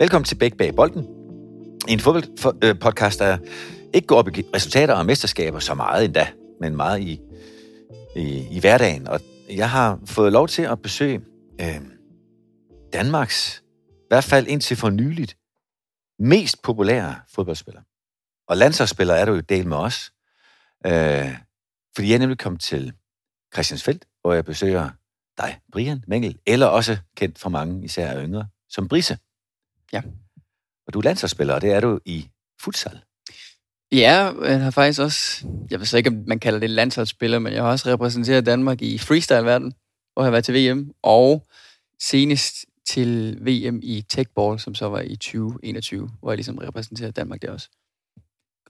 Velkommen til Bæk Bag Bolden. En fodboldpodcast, øh, der ikke går op i resultater og mesterskaber så meget endda, men meget i, i, i hverdagen. Og jeg har fået lov til at besøge øh, Danmarks, i hvert fald indtil for nyligt, mest populære fodboldspiller. Og landsholdsspiller er du jo del med os. Øh, fordi jeg er nemlig kommet til Christiansfeldt, hvor jeg besøger dig, Brian Mengel, eller også kendt for mange, især yngre, som Brise. Ja. Og du er landsholdsspiller, og det er du i futsal. Ja, jeg har faktisk også, jeg ved så ikke, om man kalder det landsholdsspiller, men jeg har også repræsenteret Danmark i freestyle-verden, hvor jeg har været til VM, og senest til VM i techball, som så var i 2021, hvor jeg ligesom repræsenterede Danmark der også.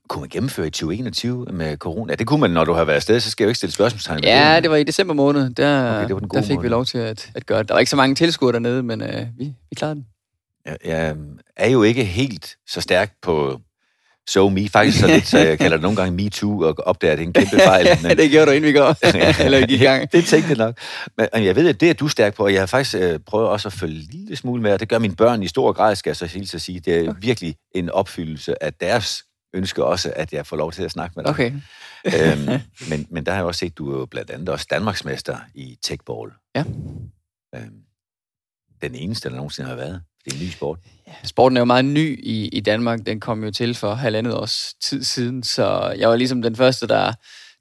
Kunne man gennemføre i 2021 med corona? Det kunne man, når du har været afsted, så skal jeg jo ikke stille spørgsmålstegn. Ja, det var i december måned. Der, Okay, det var den gode der fik måned. vi lov til at, at gøre det. Der var ikke så mange tilskuere dernede, men øh, vi, vi klarede den. Jeg, jeg er jo ikke helt så stærk på So Me. Faktisk så lidt, så jeg kalder det nogle gange Me Too, og opdager, at det er en kæmpe fejl. Men... det gjorde du, inden vi går. Eller i gang. det tænkte jeg nok. Men jeg ved, at det er du stærk på, og jeg har faktisk øh, prøvet også at følge en lille smule med, og det gør mine børn i stor grad, skal jeg så hilse at sige. Det er virkelig en opfyldelse af deres ønske også, at jeg får lov til at snakke med dig. Okay. øhm, men, men der har jeg også set, du er jo blandt andet også Danmarksmester i techball. Ja. Øhm, den eneste, der nogensinde har været. Det er en ny sport. Sporten er jo meget ny i, i Danmark. Den kom jo til for halvandet års tid siden, så jeg var ligesom den første, der,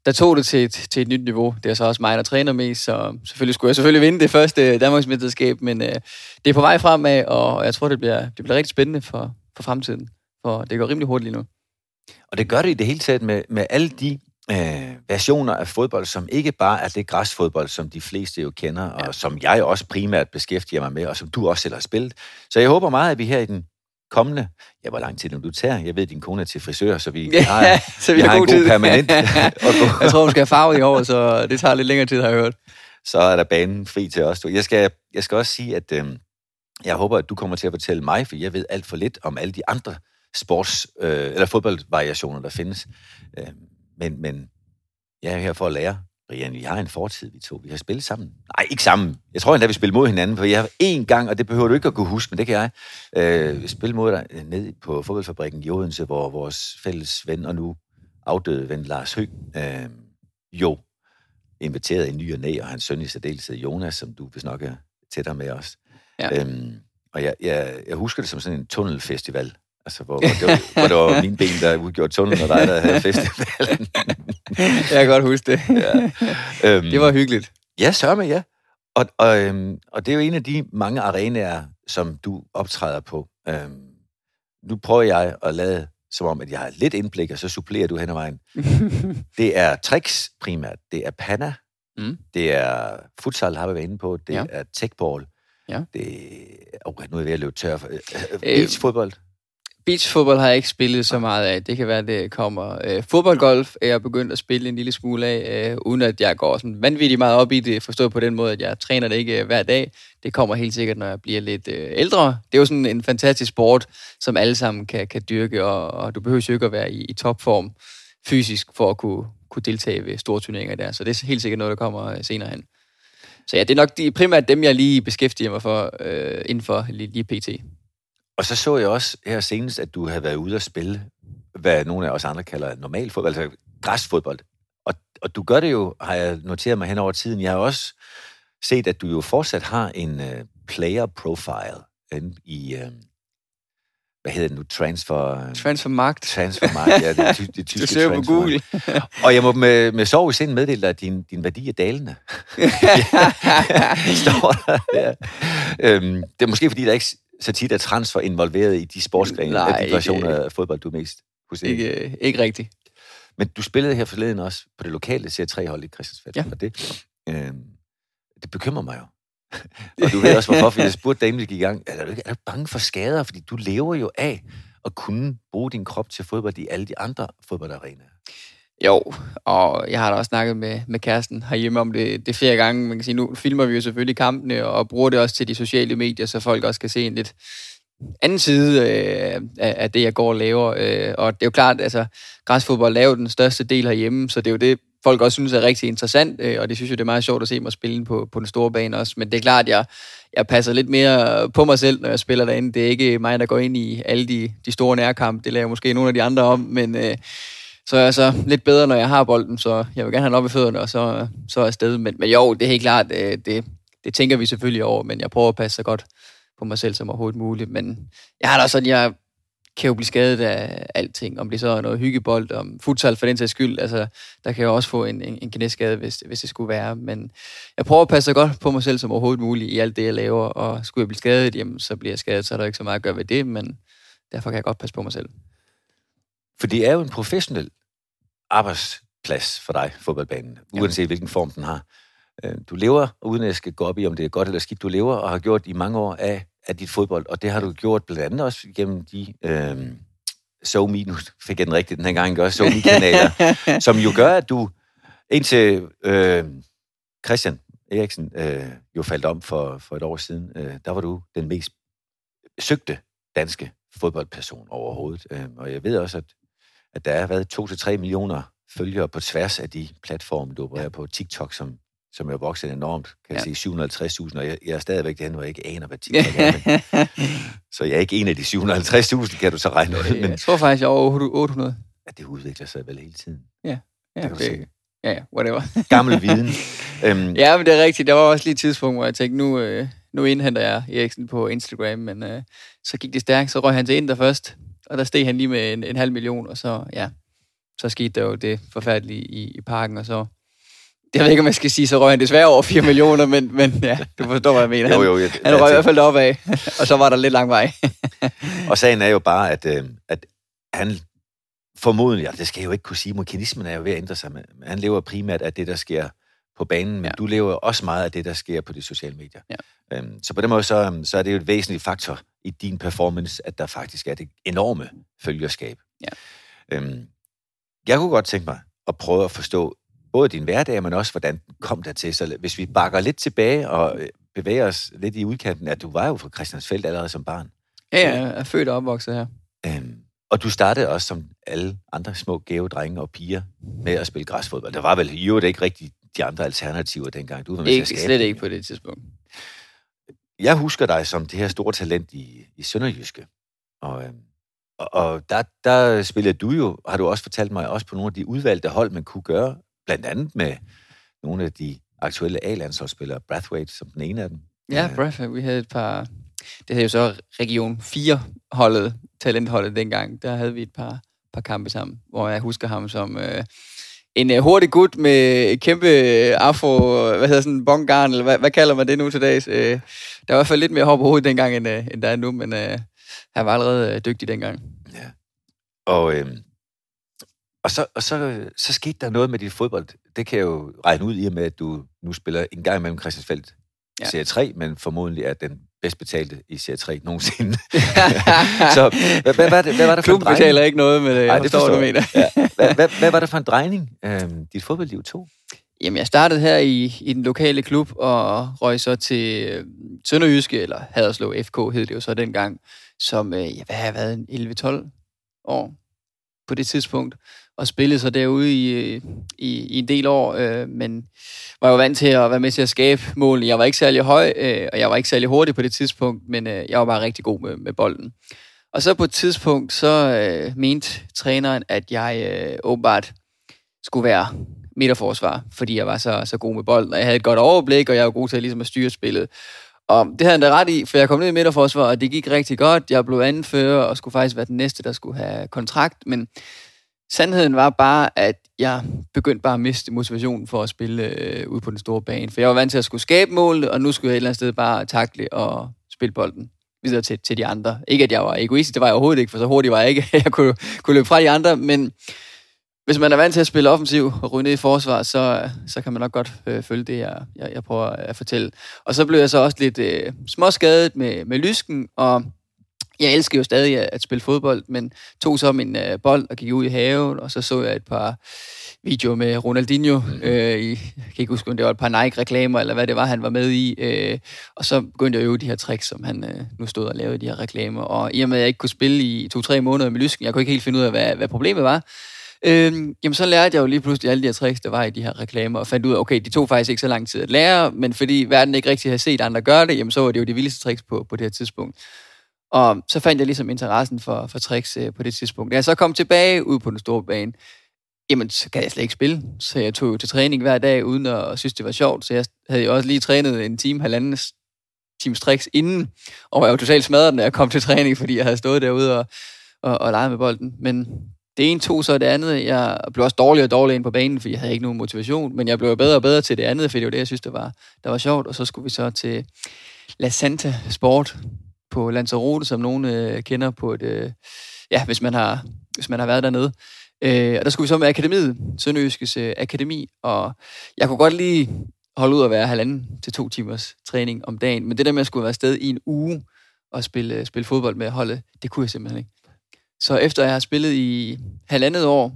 der tog det til et, til et nyt niveau. Det er så også mig, der træner mest, så selvfølgelig skulle jeg selvfølgelig vinde det første Danmarksmesterskab, men øh, det er på vej fremad, og jeg tror, det bliver, det bliver rigtig spændende for, for fremtiden, for det går rimelig hurtigt lige nu. Og det gør det i det hele taget med, med alle de øh, versioner af fodbold, som ikke bare er det græsfodbold, som de fleste jo kender, ja. og som jeg også primært beskæftiger mig med, og som du også selv har spillet. Så jeg håber meget, at vi her i den kommende, ja, hvor lang tid nu du tager, jeg ved, din kone er til frisør, så vi Ja, har, så vi vi har har en god god tid. permanent. Jeg tror, hun skal have farve i år, så det tager lidt længere tid, har jeg hørt. så er der banen fri til os. Jeg skal, jeg skal også sige, at øh, jeg håber, at du kommer til at fortælle mig, for jeg ved alt for lidt om alle de andre sports- øh, eller fodboldvariationer, der findes. Øh, men, men jeg er her for at lære. Brian, vi har en fortid, vi to. Vi har spillet sammen. Nej, ikke sammen. Jeg tror endda, vi spillede mod hinanden, for jeg har én gang, og det behøver du ikke at kunne huske, men det kan jeg. Øh, spille mod dig øh, ned på fodboldfabrikken i Odense, hvor vores fælles ven og nu afdøde ven Lars Høgh øh, jo inviteret en ny og næ, og hans søn i særdeleshed Jonas, som du vist nok er tættere med os. Ja. Øhm, og jeg, jeg, jeg husker det som sådan en tunnelfestival, altså hvor, hvor, det, var, hvor det var min ben, der udgjorde tunnelen, og dig, der havde festivalen. Jeg kan godt huske det. ja. øhm, Det var hyggeligt. Ja, sørme, ja. Og, og, øhm, og det er jo en af de mange arenaer, som du optræder på. Øhm, nu prøver jeg at lade som om, at jeg har lidt indblik, og så supplerer du hen ad vejen. Det er tricks primært. Det er panna. Mm. Det er futsal, har vi været inde på. Det Ja. er techball. Ja. Det oh, nu er jeg ved at løbe tør. for- øh, Beachfodbold. Beachfodbold har jeg ikke spillet så meget af. Det kan være, det kommer. Øh, fodboldgolf er jeg begyndt at spille en lille smule af, øh, uden at jeg går sådan vanvittigt meget op i det. Forstået på den måde, at jeg træner det ikke øh, hver dag. Det kommer helt sikkert, når jeg bliver lidt øh, ældre. Det er jo sådan en fantastisk sport, som alle sammen kan, kan dyrke, og, og du behøver jo ikke at være i, i topform fysisk for at kunne, kunne deltage ved store turneringer der. Så det er helt sikkert noget, der kommer øh, senere hen. Så ja, det er nok de, primært dem, jeg lige beskæftiger mig for øh, inden for lige, lige pt. Og så så jeg også her senest, at du havde været ude at spille, hvad nogle af os andre kalder normal fodbold, altså græsfodbold. Og, og du gør det jo, har jeg noteret mig hen over tiden. Jeg har også set, at du jo fortsat har en uh, player profile inde i, uh, hvad hedder det nu, transfer... Transfermarkt. Transfermarkt, ja, det, ty, det tyske Du ser på. Google. Og jeg må med, med sorg i sind meddele dig, at din, din værdi er dalende. Står der. Ja. Øhm, det er måske, fordi der ikke så tit er transfer involveret i de sportsgrene, Nej, af de versioner af fodbold, du mest kunne se. ikke, ikke rigtigt. Men du spillede her forleden også på det lokale Serie 3-hold i Christiansfeld. Ja. Og det, øhm, det bekymrer mig jo. og du ved også, hvorfor, fordi jeg spurgte vi gik i gang, er du, ikke, er du bange for skader? Fordi du lever jo af at kunne bruge din krop til fodbold i alle de andre fodboldarenaer. Jo, og jeg har da også snakket med, med kæresten herhjemme om det, det flere gange. Man kan sige, nu filmer vi jo selvfølgelig kampene og bruger det også til de sociale medier, så folk også kan se en lidt anden side øh, af, af det, jeg går og laver. Øh, og det er jo klart, altså græsfodbold er den største del herhjemme, så det er jo det, folk også synes er rigtig interessant, øh, og det synes jo, det er meget sjovt at se mig spille på, på den store bane også. Men det er klart, at jeg, jeg passer lidt mere på mig selv, når jeg spiller derinde. Det er ikke mig, der går ind i alle de, de store nærkampe. Det laver måske nogle af de andre om, men øh, så er jeg så lidt bedre, når jeg har bolden, så jeg vil gerne have den op i fødderne, og så, så er jeg sted. Men, men jo, det er helt klart, øh, det, det tænker vi selvfølgelig over, men jeg prøver at passe så godt på mig selv som overhovedet muligt. Men jeg har da sådan, jeg kan jo blive skadet af alting, om det så er noget hyggebold, om futsal for den sags skyld. Altså, der kan jeg også få en, en, en knæskade, hvis, hvis det skulle være. Men jeg prøver at passe så godt på mig selv som overhovedet muligt i alt det, jeg laver. Og skulle jeg blive skadet, jamen, så bliver jeg skadet, så er der ikke så meget at gøre ved det, men derfor kan jeg godt passe på mig selv. For det er jo en professionel arbejdsplads for dig, fodboldbanen, uanset ja. hvilken form den har. Øh, du lever, uden at jeg skal gå op i, om det er godt eller skidt, du lever og har gjort i mange år af, af dit fodbold, og det har du gjort blandt andet også gennem de... Øh, SoMe, nu fik jeg den rigtigt den her gang, også SoMe-kanaler, som jo gør, at du indtil øh, Christian Eriksen øh, jo faldt om for, for et år siden, øh, der var du den mest søgte danske fodboldperson overhovedet. Øh, og jeg ved også, at, at der er været 2-3 millioner følgere på tværs af de platforme, du opererer på. TikTok, som som er vokset enormt, kan jeg ja. sige 750.000, og jeg, jeg er stadigvæk derhen, hvor jeg ikke aner, hvad TikTok er. så jeg er ikke en af de 750.000, kan du så regne ud. Men, jeg tror faktisk, jeg er over 800. Ja, det udvikler sig vel hele tiden. Ja, ja, det, det ja, ja, whatever. Gammel viden. øhm, ja, men det er rigtigt. Der var også lige et tidspunkt, hvor jeg tænkte, nu, øh, nu indhenter jeg Eriksen på Instagram, men øh, så gik det stærkt, så røg han til ind der først, og der steg han lige med en, en halv million, og så, ja, så skete der jo det forfærdelige i, i parken, og så det ved jeg ikke, om jeg skal sige, så røg han desværre over 4 millioner, men, men ja, du forstår, hvad jeg mener. Han, jo, jo, jeg, han røg i hvert fald op af, og så var der lidt lang vej. og sagen er jo bare, at, øh, at han formodentlig, ja, det skal jeg jo ikke kunne sige, mekanismen er jo ved at ændre sig, men han lever primært af det, der sker på banen, men ja. du lever også meget af det, der sker på de sociale medier. Ja. Øhm, så på den måde, så, så er det jo et væsentligt faktor i din performance, at der faktisk er det enorme følgerskab. Ja. Øhm, jeg kunne godt tænke mig at prøve at forstå både din hverdag, men også hvordan kom der til. Så hvis vi bakker lidt tilbage og øh, bevæger os lidt i udkanten, at du var jo fra Christiansfeldt allerede som barn. Ja, jeg er født og opvokset her. Øhm, og du startede også som alle andre små gave drenge og piger med at spille græsfodbold. Der var vel jo det ikke rigtig de andre alternativer dengang. Du var med ikke, til at skabe slet ikke på det tidspunkt. Jeg husker dig som det her store talent i, i Sønderjyske. Og, øhm, og, og der, der spillede du jo, har du også fortalt mig, også på nogle af de udvalgte hold, man kunne gøre blandt andet med nogle af de aktuelle A-landsholdsspillere, Brathwaite som den ene af dem. Ja, øh. Brathwaite, vi havde et par, det havde jo så Region 4-holdet, talentholdet dengang, der havde vi et par, par kampe sammen, hvor jeg husker ham som øh, en øh, hurtig gut med kæmpe øh, afro, hvad hedder sådan, bongarn, eller hvad, hvad kalder man det nu til dags? Øh, der var i hvert fald lidt mere hår på hovedet dengang, end, øh, end der er nu, men øh, han var allerede øh, dygtig dengang. Ja. Og øh, og så, og så, så skete der noget med dit fodbold. Det kan jeg jo regne ud i og med, at du nu spiller en gang imellem Christiansfeldt ja. Serie 3, men formodentlig er den bedst betalte i Serie 3 nogensinde. så hvad, hvad, hvad, hvad var der for Klub en drejning? betaler ikke noget med det, Ej, det forstår, du mener. ja. hvad, hvad, hvad var der for en drejning, øhm, dit fodboldliv tog? Jamen, jeg startede her i, i den lokale klub, og røg så til øh, Sønderjyske, eller Haderslev FK hed det jo så dengang, som, øh, hvad har jeg været, 11-12 år på det tidspunkt og spillede så derude i, øh, i, i en del år, øh, men var jo vant til at være med til at skabe mål. Jeg var ikke særlig høj, øh, og jeg var ikke særlig hurtig på det tidspunkt, men øh, jeg var bare rigtig god med, med bolden. Og så på et tidspunkt, så øh, mente træneren, at jeg øh, åbenbart skulle være midterforsvar, fordi jeg var så, så god med bolden, og jeg havde et godt overblik, og jeg var god til at, ligesom at styre spillet. Og det havde han da ret i, for jeg kom ned i midterforsvar, og det gik rigtig godt. Jeg blev anfører, og skulle faktisk være den næste, der skulle have kontrakt, men Sandheden var bare, at jeg begyndte bare at miste motivationen for at spille øh, ud på den store bane. For jeg var vant til at skulle skabe mål, og nu skulle jeg et eller andet sted bare takle og spille bolden videre til, til de andre. Ikke at jeg var egoistisk, det var jeg overhovedet ikke, for så hurtigt var jeg ikke. Jeg kunne, kunne løbe fra de andre, men hvis man er vant til at spille offensiv og ryge ned i forsvar, så, så kan man nok godt øh, følge det, jeg, jeg, jeg prøver at fortælle. Og så blev jeg så også lidt øh, småskadet med, med lysken, og jeg elsker jo stadig at spille fodbold, men tog så min øh, bold og gik ud i haven, og så så jeg et par videoer med Ronaldinho. Mm. Øh, i, jeg kan ikke huske, om det var et par Nike-reklamer, eller hvad det var, han var med i. Øh, og så begyndte jeg at øve de her tricks, som han øh, nu stod og lavede de her reklamer. Og i og med, at jeg ikke kunne spille i to-tre måneder med lysken, jeg kunne ikke helt finde ud af, hvad, hvad problemet var, Øhm, jamen, så lærte jeg jo lige pludselig alle de her tricks, der var i de her reklamer, og fandt ud af, okay, de tog faktisk ikke så lang tid at lære, men fordi verden ikke rigtig havde set andre gøre det, jamen, så var det jo de vildeste tricks på, på det her tidspunkt. Og så fandt jeg ligesom interessen for, for tricks øh, på det tidspunkt. Da jeg så kom tilbage ud på den store bane, jamen, så kan jeg slet ikke spille. Så jeg tog til træning hver dag, uden at synes, det var sjovt. Så jeg havde jo også lige trænet en time, halvanden times tricks inden, og jeg var totalt smadret, når jeg kom til træning, fordi jeg havde stået derude og, og, og leget med bolden. Men det ene tog så det andet. Jeg blev også dårligere og dårligere ind på banen, fordi jeg havde ikke nogen motivation, men jeg blev bedre og bedre til det andet, fordi det var det, jeg synes, der var, der var sjovt. Og så skulle vi så til La Santa Sport på Lanzarote, som nogen øh, kender på et... Øh, ja, hvis man har, hvis man har været dernede. Øh, og der skulle vi så med akademiet, Sønderjyskes øh, akademi, og jeg kunne godt lige holde ud at være halvanden til to timers træning om dagen, men det der med at skulle være afsted i en uge og spille, øh, spille fodbold med holdet, det kunne jeg simpelthen ikke. Så efter jeg har spillet i halvandet år,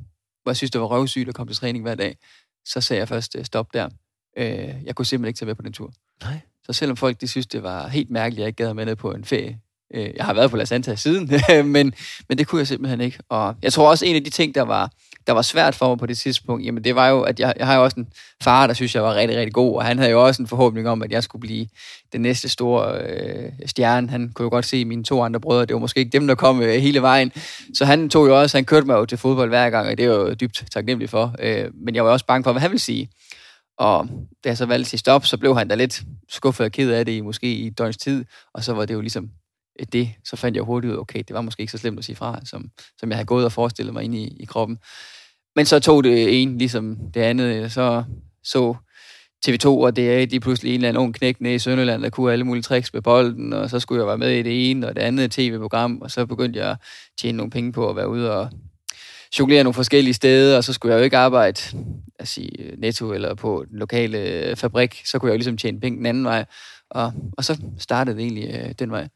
hvor jeg synes, det var røvsygt at komme til træning hver dag, så sagde jeg først øh, stop der. Øh, jeg kunne simpelthen ikke tage med på den tur. Nej. Så selvom folk de synes, det var helt mærkeligt, at jeg ikke gad med ned på en ferie, Øh, jeg har været på La Santa siden, men, men det kunne jeg simpelthen ikke. Og jeg tror også, en af de ting, der var, der var svært for mig på det tidspunkt, jamen det var jo, at jeg, jeg har jo også en far, der synes, jeg var rigtig, rigtig god, og han havde jo også en forhåbning om, at jeg skulle blive den næste store øh, stjerne. Han kunne jo godt se mine to andre brødre, det var måske ikke dem, der kom øh, hele vejen. Så han tog jo også, han kørte mig jo til fodbold hver gang, og det er jo dybt taknemmelig for. Øh, men jeg var også bange for, hvad han ville sige. Og da jeg så valgte at stop, så blev han da lidt skuffet og ked af det i måske i et døgns tid, og så var det jo ligesom øh, det, så fandt jeg hurtigt ud, okay, det var måske ikke så slemt at sige fra, som, som jeg havde gået og forestillet mig ind i, i kroppen. Men så tog det en ligesom det andet, øh, så så TV2 og det de pludselig en eller anden ung knæk nede i Sønderland, der kunne alle mulige tricks med bolden, og så skulle jeg være med i det ene og det andet tv-program, og så begyndte jeg at tjene nogle penge på at være ude og jonglere nogle forskellige steder, og så skulle jeg jo ikke arbejde at sige, netto eller på den lokale fabrik, så kunne jeg jo ligesom tjene penge den anden vej, og, og så startede det egentlig øh, den vej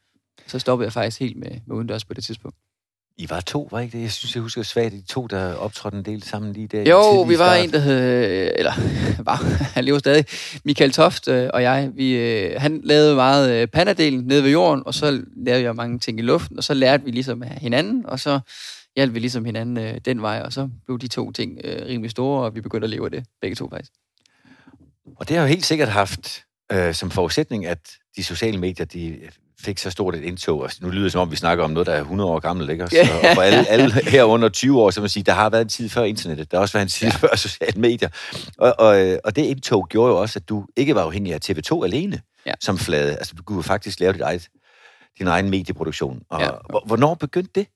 så stoppede jeg faktisk helt med, med udendørs på det tidspunkt. I var to, var ikke det? Jeg synes, jeg husker svagt, de to, der optrådte en del sammen lige der. Jo, vi var start. en, der hed, eller var, han lever stadig, Michael Toft øh, og jeg. Vi, øh, han lavede meget øh, panadelen nede ved jorden, og så lavede jeg mange ting i luften, og så lærte vi ligesom af hinanden, og så hjalp vi ligesom hinanden den vej, og så blev de to ting rimelig store, og vi begyndte at leve af det, begge to faktisk. Og det har jo helt sikkert haft øh, som forudsætning, at de sociale medier, de fik så stort et indtog. Altså, nu lyder det som om, vi snakker om noget, der er 100 år gammelt, ikke? Så, og for alle, alle her under 20 år, så man sige, der har været en tid før internettet. Der har også været en tid ja. før sociale medier. Og, og, og det indtog gjorde jo også, at du ikke var afhængig af TV2 alene ja. som flade. Altså, du kunne faktisk lave dit eget, din egen medieproduktion. Og, ja. Hvornår begyndte det?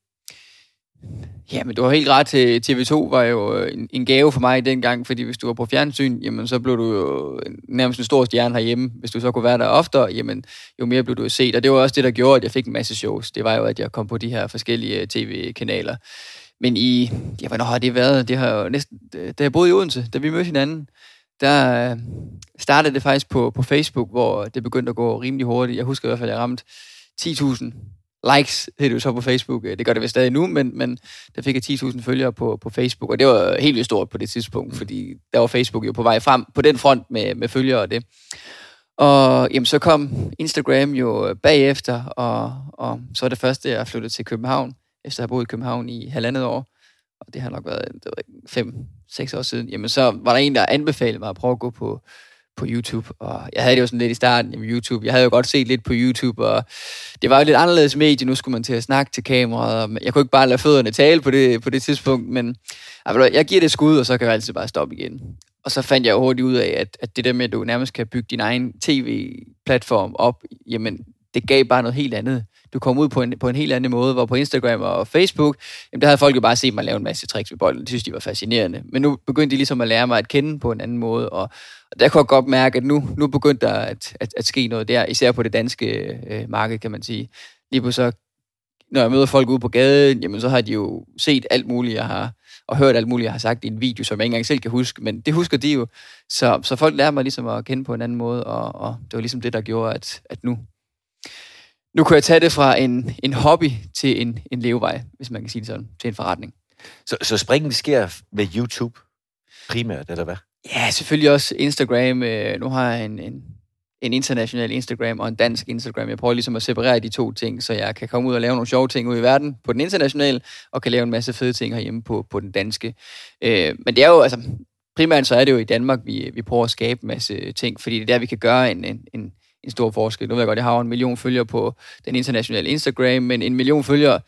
Ja, men du har helt ret til TV2 var jo øh, en, en gave for mig dengang, fordi hvis du var på fjernsyn, jamen så blev du jo øh, nærmest en stor stjerne herhjemme. Hvis du så kunne være der oftere, jamen jo mere blev du set. Og det var også det, der gjorde, at jeg fik en masse shows. Det var jo, at jeg kom på de her forskellige øh, tv-kanaler. Men i, ja, hvornår har det været? Det har jo næsten, da jeg boede i Odense, da vi mødte hinanden, der startede det faktisk på, på Facebook, hvor det begyndte at gå rimelig hurtigt. Jeg husker i hvert fald, at jeg ramte 10.000 likes, hed det jo så på Facebook. Det gør det vel stadig nu, men, men der fik jeg 10.000 følgere på, på Facebook, og det var helt vildt stort på det tidspunkt, fordi der var Facebook jo på vej frem på den front med, med følgere og det. Og jamen, så kom Instagram jo bagefter, og, og så var det første, jeg flyttede til København, efter at have boet i København i halvandet år, og det har nok været fem, seks år siden, jamen så var der en, der anbefalede mig at prøve at gå på, på YouTube, og jeg havde det jo sådan lidt i starten med YouTube. Jeg havde jo godt set lidt på YouTube, og det var jo lidt anderledes medie. Nu skulle man til at snakke til kameraet, og jeg kunne ikke bare lade fødderne tale på det, på det tidspunkt, men jeg giver det skud, og så kan jeg altid bare stoppe igen. Og så fandt jeg jo hurtigt ud af, at, at det der med, at du nærmest kan bygge din egen tv-platform op, jamen, det gav bare noget helt andet. Du kom ud på en, på en helt anden måde, hvor på Instagram og Facebook, jamen der havde folk jo bare set mig lave en masse tricks med bolden. Det synes de var fascinerende. Men nu begyndte de ligesom at lære mig at kende på en anden måde, og, og der kunne jeg godt mærke, at nu, nu begyndte der at, at, at ske noget der, især på det danske øh, marked, kan man sige. Lige på så, når jeg møder folk ude på gaden, jamen så har de jo set alt muligt, jeg har, og hørt alt muligt, jeg har sagt i en video, som jeg ikke engang selv kan huske, men det husker de jo. Så, så folk lærer mig ligesom at kende på en anden måde, og, og det var ligesom det, der gjorde, at, at nu, nu kunne jeg tage det fra en, en hobby til en, en levevej, hvis man kan sige det sådan, til en forretning. Så, så springen sker ved YouTube primært, eller hvad? Ja, selvfølgelig også Instagram. Øh, nu har jeg en, en, en international Instagram og en dansk Instagram. Jeg prøver ligesom at separere de to ting, så jeg kan komme ud og lave nogle sjove ting ud i verden på den internationale, og kan lave en masse fede ting herhjemme på, på den danske. Øh, men det er jo, altså, primært så er det jo i Danmark, vi, vi prøver at skabe en masse ting, fordi det er der, vi kan gøre en, en, en, en stor forskel. Nu ved jeg godt, jeg har en million følgere på den internationale Instagram, men en million følgere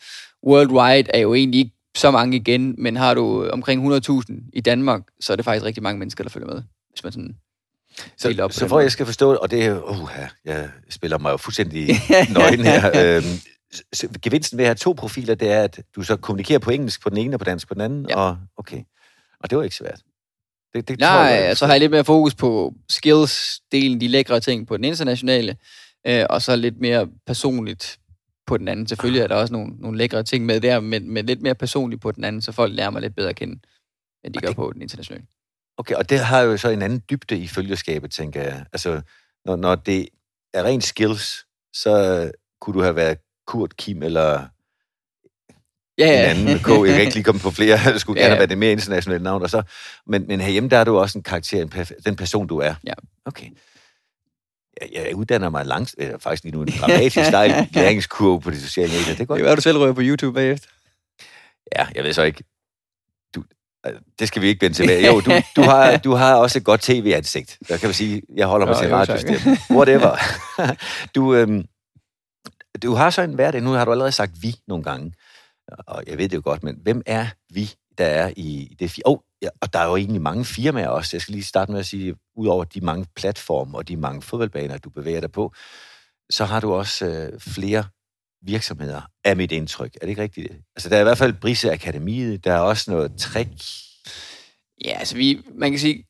worldwide er jo egentlig ikke så mange igen, men har du omkring 100.000 i Danmark, så er det faktisk rigtig mange mennesker, der følger med, hvis man sådan så, op så for jeg skal forstå, og det er uh, jeg spiller mig jo fuldstændig nøgen her. øhm, gevinsten ved at have to profiler, det er, at du så kommunikerer på engelsk på den ene og på dansk på den anden, ja. og okay. Og det var ikke svært. Det, det Nej, jeg, så har jeg lidt mere fokus på skills-delen, de lækre ting på den internationale, øh, og så lidt mere personligt på den anden. Selvfølgelig er der også nogle, nogle lækre ting med der, men, men lidt mere personligt på den anden, så folk lærer mig lidt bedre at kende, end de og gør det, på den internationale. Okay, og det har jo så en anden dybde i følgeskabet, tænker jeg. Altså, når, når det er rent skills, så kunne du have været Kurt, Kim eller ja, ja. en anden K. Jeg kan ikke lige komme på flere. Det skulle gerne ja, ja. været det mere internationale navn. Og så, men, men herhjemme, der er du også en karakter, den person, du er. Ja. Okay. Jeg, jeg uddanner mig langt, eller faktisk lige nu en dramatisk stejl læringskurve på de sociale medier. Det er godt. Det er du selv rører på YouTube bagefter. Ja, jeg ved så ikke. Du, øh, det skal vi ikke vende tilbage. Jo, du, du, har, du har også et godt tv-ansigt. Der kan vi sige, jeg holder mig Nå, til radiostemme. Whatever. du, øhm, du har så en hverdag. Nu har du allerede sagt vi nogle gange og jeg ved det jo godt, men hvem er vi, der er i det firma? Oh, ja, og der er jo egentlig mange firmaer også. Jeg skal lige starte med at sige, udover de mange platforme og de mange fodboldbaner, du bevæger dig på, så har du også øh, flere virksomheder, er mit indtryk. Er det ikke rigtigt? Altså, der er i hvert fald Brise Akademiet, der er også noget trick. Ja, altså vi, man kan sige,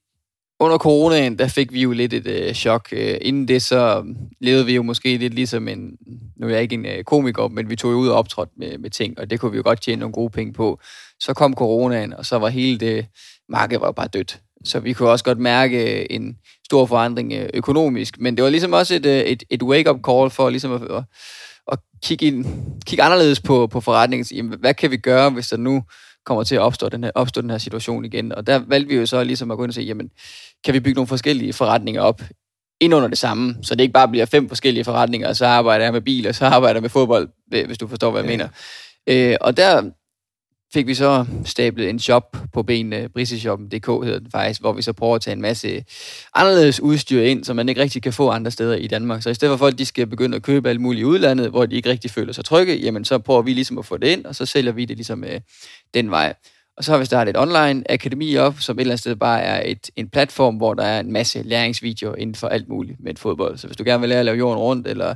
under coronaen, der fik vi jo lidt et øh, chok. Øh, inden det, så levede vi jo måske lidt ligesom en... Nu er jeg ikke en øh, komiker, men vi tog jo ud og optrådte med, med ting, og det kunne vi jo godt tjene nogle gode penge på. Så kom coronaen, og så var hele det... Markedet var bare dødt. Så vi kunne også godt mærke øh, en stor forandring øh, økonomisk. Men det var ligesom også et, øh, et, et wake-up call for ligesom at, at, at kigge, ind, kigge anderledes på, på forretningen. Jamen, hvad kan vi gøre, hvis der nu kommer til at opstå den her, opstå den her situation igen. Og der valgte vi jo så ligesom at gå ind og sige, jamen, kan vi bygge nogle forskellige forretninger op ind under det samme, så det ikke bare bliver fem forskellige forretninger, og så arbejder jeg med bil, og så arbejder jeg med fodbold, hvis du forstår, hvad jeg ja. mener. Øh, og der fik vi så stablet en shop på benene, briseshoppen.dk hedder den faktisk, hvor vi så prøver at tage en masse anderledes udstyr ind, som man ikke rigtig kan få andre steder i Danmark. Så i stedet for, at de skal begynde at købe alt muligt i udlandet, hvor de ikke rigtig føler sig trygge, jamen så prøver vi ligesom at få det ind, og så sælger vi det ligesom øh, den vej. Og så har vi startet et online akademi op, som et eller andet sted bare er et, en platform, hvor der er en masse læringsvideoer inden for alt muligt med fodbold. Så hvis du gerne vil lære at lave jorden rundt, eller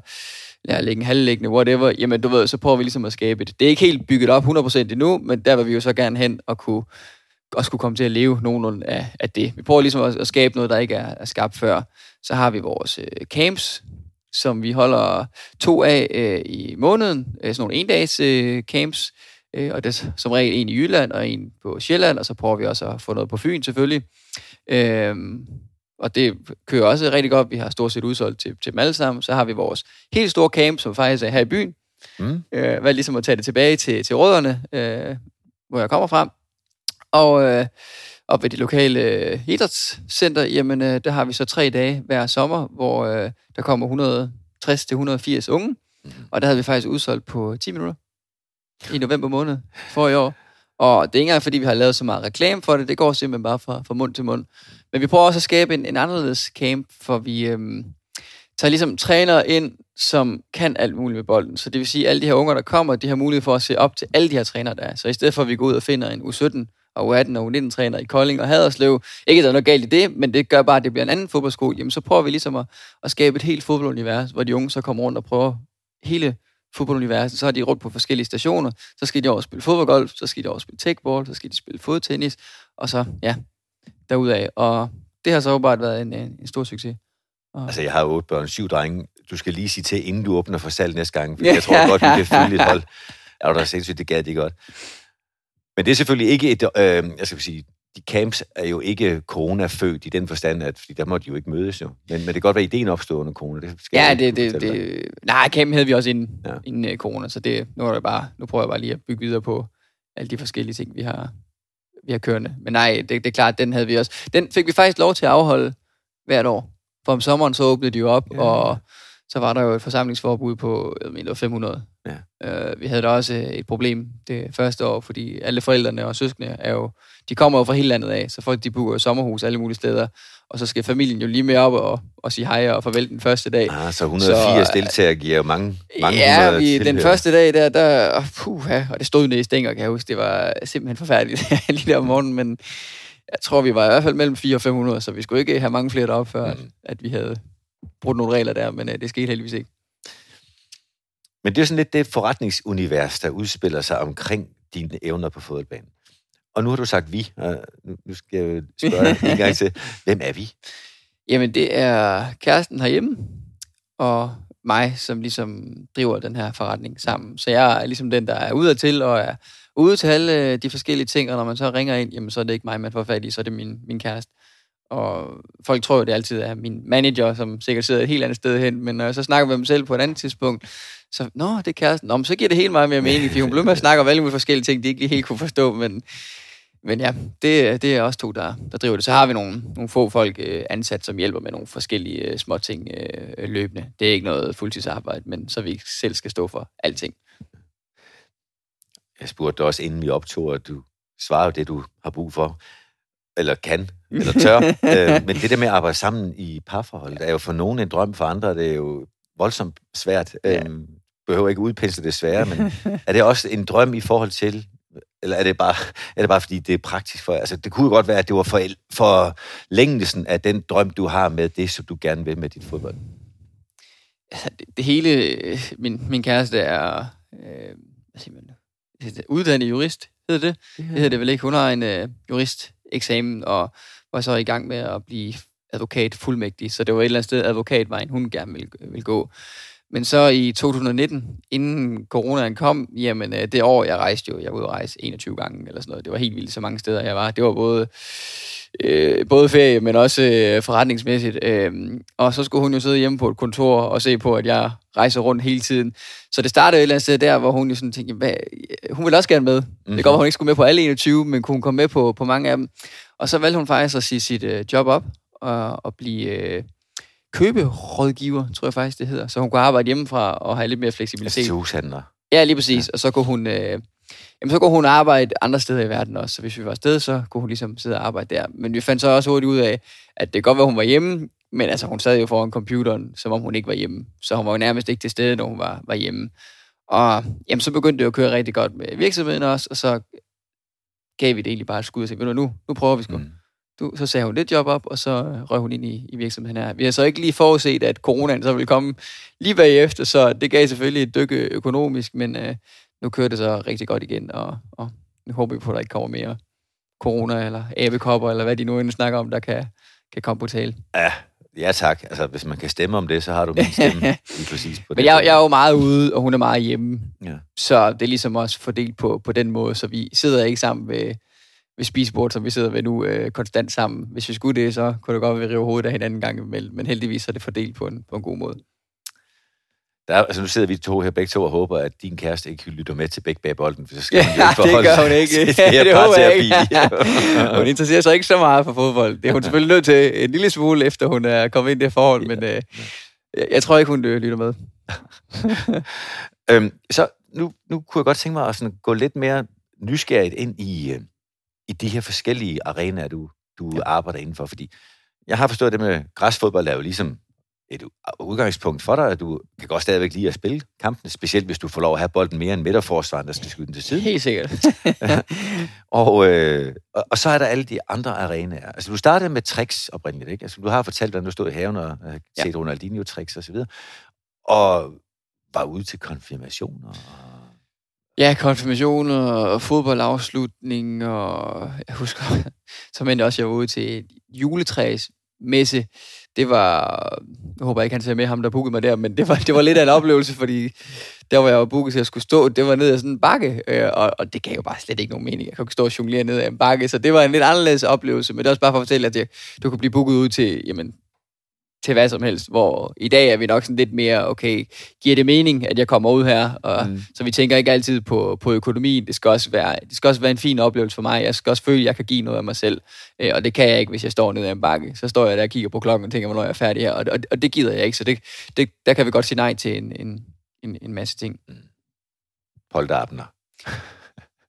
lære at lægge en halvlæggende, whatever, jamen du ved, så prøver vi ligesom at skabe det. Det er ikke helt bygget op 100% endnu, men der vil vi jo så gerne hen og kunne også kunne komme til at leve nogenlunde af, af det. Vi prøver ligesom at, at skabe noget, der ikke er, er skabt før. Så har vi vores øh, camps, som vi holder to af øh, i måneden, øh, sådan nogle endags øh, camps, øh, og det er som regel en i Jylland og en på Sjælland, og så prøver vi også at få noget på Fyn selvfølgelig. Øh, og det kører også rigtig godt. Vi har stort set udsolgt til, til dem alle sammen. Så har vi vores helt store camp, som faktisk er her i byen. Mm. Øh, hvad ligesom at tage det tilbage til, til rødderne, øh, hvor jeg kommer fra. Og øh, op ved det lokale øh, idrætscenter, jamen øh, der har vi så tre dage hver sommer, hvor øh, der kommer 160-180 unge. Mm. Og der havde vi faktisk udsolgt på 10 minutter i november måned for i år. Og det er ikke engang, fordi vi har lavet så meget reklame for det. Det går simpelthen bare fra, fra mund til mund. Men vi prøver også at skabe en, en anderledes camp, for vi øhm, tager ligesom trænere ind, som kan alt muligt med bolden. Så det vil sige, at alle de her unger, der kommer, de har mulighed for at se op til alle de her trænere, der er. Så i stedet for, at vi går ud og finder en U17 og U18 og U19-træner i Kolding og Haderslev, ikke at der er noget galt i det, men det gør bare, at det bliver en anden fodboldskole, jamen så prøver vi ligesom at, at skabe et helt fodboldunivers, hvor de unge så kommer rundt og prøver hele fodbolduniverset, så har de rundt på forskellige stationer, så skal de over spille fodboldgolf, så skal de over spille techball, så skal de spille fodtennis, og så, ja, derudaf. Og det har så åbenbart været en, en, stor succes. Og... Altså, jeg har otte børn, syv drenge. Du skal lige sige til, inden du åbner for salg næste gang, for jeg tror godt, vi kan fylde et hold. Er du da sindssygt, det gad de godt. Men det er selvfølgelig ikke et, øh, jeg skal sige, de camps er jo ikke corona-født i den forstand, at fordi der må de jo ikke mødes jo. Men, men det kan godt være, at ideen opstår under corona. Det skal ja, det, det, det, nej, camp havde vi også inden, ja. inden uh, corona, så det, nu, er det bare, nu prøver jeg bare lige at bygge videre på alle de forskellige ting, vi har, vi har kørende. Men nej, det, det er klart, den havde vi også. Den fik vi faktisk lov til at afholde hvert år For om sommeren så åbnede de jo op, ja. og så var der jo et forsamlingsforbud på jeg mener, 500. Ja. Uh, vi havde da også et problem det første år, fordi alle forældrene og søskende er jo, de kommer jo fra hele landet af, så folk de bor i sommerhus alle mulige steder, og så skal familien jo lige med op og, og sige hej og farvel den første dag. Ah, så 180 så, deltagere giver mange, mange Ja, vi, den første dag der, der puh, ja, og det stod nede i stænger, kan jeg huske, det var simpelthen forfærdeligt lige der om morgenen, men jeg tror, vi var i hvert fald mellem 400 og 500, så vi skulle ikke have mange flere deroppe, før mm. at vi havde brudt nogle regler der, men uh, det skete heldigvis ikke. Men det er sådan lidt det forretningsunivers, der udspiller sig omkring dine evner på fodboldbanen. Og nu har du sagt vi, og nu skal jeg spørge en gang til, hvem er vi? Jamen, det er kæresten herhjemme, og mig, som ligesom driver den her forretning sammen. Så jeg er ligesom den, der er ude til, og er ude til alle de forskellige ting, og når man så ringer ind, jamen så er det ikke mig, man får fat i, så er det min, min kæreste. Og folk tror jo, det altid er min manager, som sikkert sidder et helt andet sted hen, men når jeg så snakker med dem selv på et andet tidspunkt, så, nå, det er kæresten. Nå, men så giver det helt meget mere mening, fordi hun blev med at snakke om alle mulige forskellige ting, de ikke lige helt kunne forstå, men, men ja, det, det er også to, der, der driver det. Så har vi nogle, nogle få folk øh, ansat, som hjælper med nogle forskellige øh, små ting øh, løbende. Det er ikke noget fuldtidsarbejde, men så vi ikke selv skal stå for alting. Jeg spurgte også, inden vi optog, at du svarer det, du har brug for eller kan, eller tør. øh, men det der med at arbejde sammen i parforhold, ja. er jo for nogen en drøm, for andre det er jo voldsomt svært. Ja. Øhm, behøver ikke udpensle det svære, men er det også en drøm i forhold til, eller er det bare, er det bare fordi, det er praktisk for Altså, det kunne jo godt være, at det var for, for længelsen af den drøm, du har med det, som du gerne vil med dit fodbold. Altså, det, det hele, min, min kæreste er, øh, hvad siger man, uddannet jurist, hedder det. Det hedder det vel ikke. Hun har en øh, jurist eksamen, og var så i gang med at blive advokat fuldmægtig, så det var et eller andet sted advokatvejen, hun gerne ville, ville gå. Men så i 2019, inden coronaen kom, jamen øh, det år, jeg rejste jo, jeg var ude at rejse 21 gange eller sådan noget. Det var helt vildt, så mange steder jeg var. Det var både, øh, både ferie, men også øh, forretningsmæssigt. Øh, og så skulle hun jo sidde hjemme på et kontor og se på, at jeg rejser rundt hele tiden. Så det startede et eller andet sted der, hvor hun jo sådan tænkte, hvad, hun ville også gerne med. Mm-hmm. Det går, at hun ikke skulle med på alle 21, men kunne komme med på, på mange af dem. Og så valgte hun faktisk at sige sit øh, job op og, og blive øh, køberådgiver, tror jeg faktisk, det hedder. Så hun kunne arbejde hjemmefra og have lidt mere fleksibilitet. Altså hushandler. Ja, lige præcis. Ja. Og så kunne hun... Øh, Jamen, så kunne hun arbejde andre steder i verden også, så hvis vi var afsted, så kunne hun ligesom sidde og arbejde der. Men vi fandt så også hurtigt ud af, at det kan godt være, hun var hjemme, men altså, hun sad jo foran computeren, som om hun ikke var hjemme. Så hun var jo nærmest ikke til stede, når hun var, var hjemme. Og jamen, så begyndte det at køre rigtig godt med virksomheden også, og så gav vi det egentlig bare et skud og sagde, nu, nu prøver vi sgu. Mm. Du, så sagde hun det job op, og så røg hun ind i, i virksomheden her. Vi har så ikke lige forudset, at coronaen så ville komme lige bagefter, så det gav selvfølgelig et dykke økonomisk, men øh, nu kører det så rigtig godt igen, og, og nu håber vi på, at der ikke kommer mere corona eller abekopper, eller hvad de nu snakker om, der kan, kan komme på tale. Ja, ja tak. Altså, hvis man kan stemme om det, så har du min stemme lige præcis på det. Men jeg, jeg er jo meget ude, og hun er meget hjemme. Ja. Så det er ligesom også fordelt på, på den måde, så vi sidder ikke sammen ved, ved spisebordet, som vi sidder ved nu, øh, konstant sammen. Hvis vi skulle det, så kunne det godt være, at vi river hovedet af hinanden en gang imellem, men heldigvis er det fordelt på en, på en god måde. Der er, altså nu sidder vi to her begge to og håber, at din kæreste ikke lytter med til begge bag bolden, for så skal ja, hun jo det gør hun ikke. det, det håber jeg ikke. hun interesserer sig ikke så meget for fodbold. Det er hun selvfølgelig nødt til en lille smule, efter hun er kommet ind i det forhold, men øh, jeg tror ikke, hun øh, lytter med. øhm, så nu, nu kunne jeg godt tænke mig at sådan gå lidt mere nysgerrigt ind i, øh, i de her forskellige arenaer, du, du ja. arbejder indenfor, fordi jeg har forstået det med græsfodbold er jo ligesom et udgangspunkt for dig, at du kan godt stadigvæk lide at spille kampene, specielt hvis du får lov at have bolden mere end midterforsvaren, der skal skyde den til siden. Helt sikkert. og, øh, og, og så er der alle de andre arenaer. Altså, du startede med tricks oprindeligt, ikke? Altså, du har fortalt, hvordan du stod i haven og har set ja. Ronaldinho-tricks og så videre. Og var ude til konfirmationer. Ja, konfirmationer og fodboldafslutning, og jeg husker, så men også, jeg var ude til juletræsmesse, det var, jeg håber ikke, han ser med ham, der bookede mig der, men det var, det var lidt af en oplevelse, fordi der var jeg var booket til at skulle stå, det var ned ad sådan en bakke, øh, og, og det gav jo bare slet ikke nogen mening. Jeg kunne ikke stå og jonglere ned ad en bakke, så det var en lidt anderledes oplevelse, men det er også bare for at fortælle, at jeg, du kunne blive booket ud til, jamen, til hvad som helst, hvor i dag er vi nok sådan lidt mere, okay, giver det mening, at jeg kommer ud her, og mm. så vi tænker ikke altid på, på økonomien, det skal, også være, det skal også være en fin oplevelse for mig, jeg skal også føle, at jeg kan give noget af mig selv, øh, og det kan jeg ikke, hvis jeg står nede ad en bakke, så står jeg der og kigger på klokken og tænker, hvornår jeg er færdig her, og, og, og det gider jeg ikke, så det, det, der kan vi godt sige nej til en, en, en, en masse ting. Mm. Polterabner.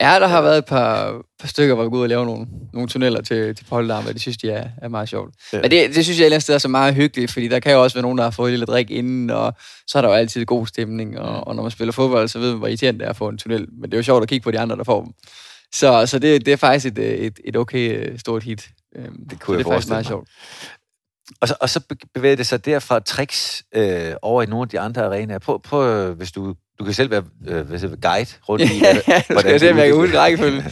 Ja, der har været et par, par stykker, hvor vi går ud og laver nogle, nogle tunneller til, til Poldarm, og det synes de er, er meget sjovt. Ja. Men det, det synes jeg et eller andet sted er så meget hyggeligt, fordi der kan jo også være nogen, der har fået lidt drik inden, og så er der jo altid god stemning, og, og når man spiller fodbold, så ved man, hvor irriterende det er at få en tunnel. Men det er jo sjovt at kigge på de andre, der får dem. Så, så det, det er faktisk et, et, et okay øh, stort hit. Øhm, det kunne så jeg det er faktisk meget sjovt. Og så, og så bevæger det sig derfra tricks øh, over i nogle af de andre arenaer. Prøv, prøv hvis du du kan selv være øh, guide rundt i, ja, du skal se, om jeg kan huske rækkefølgen.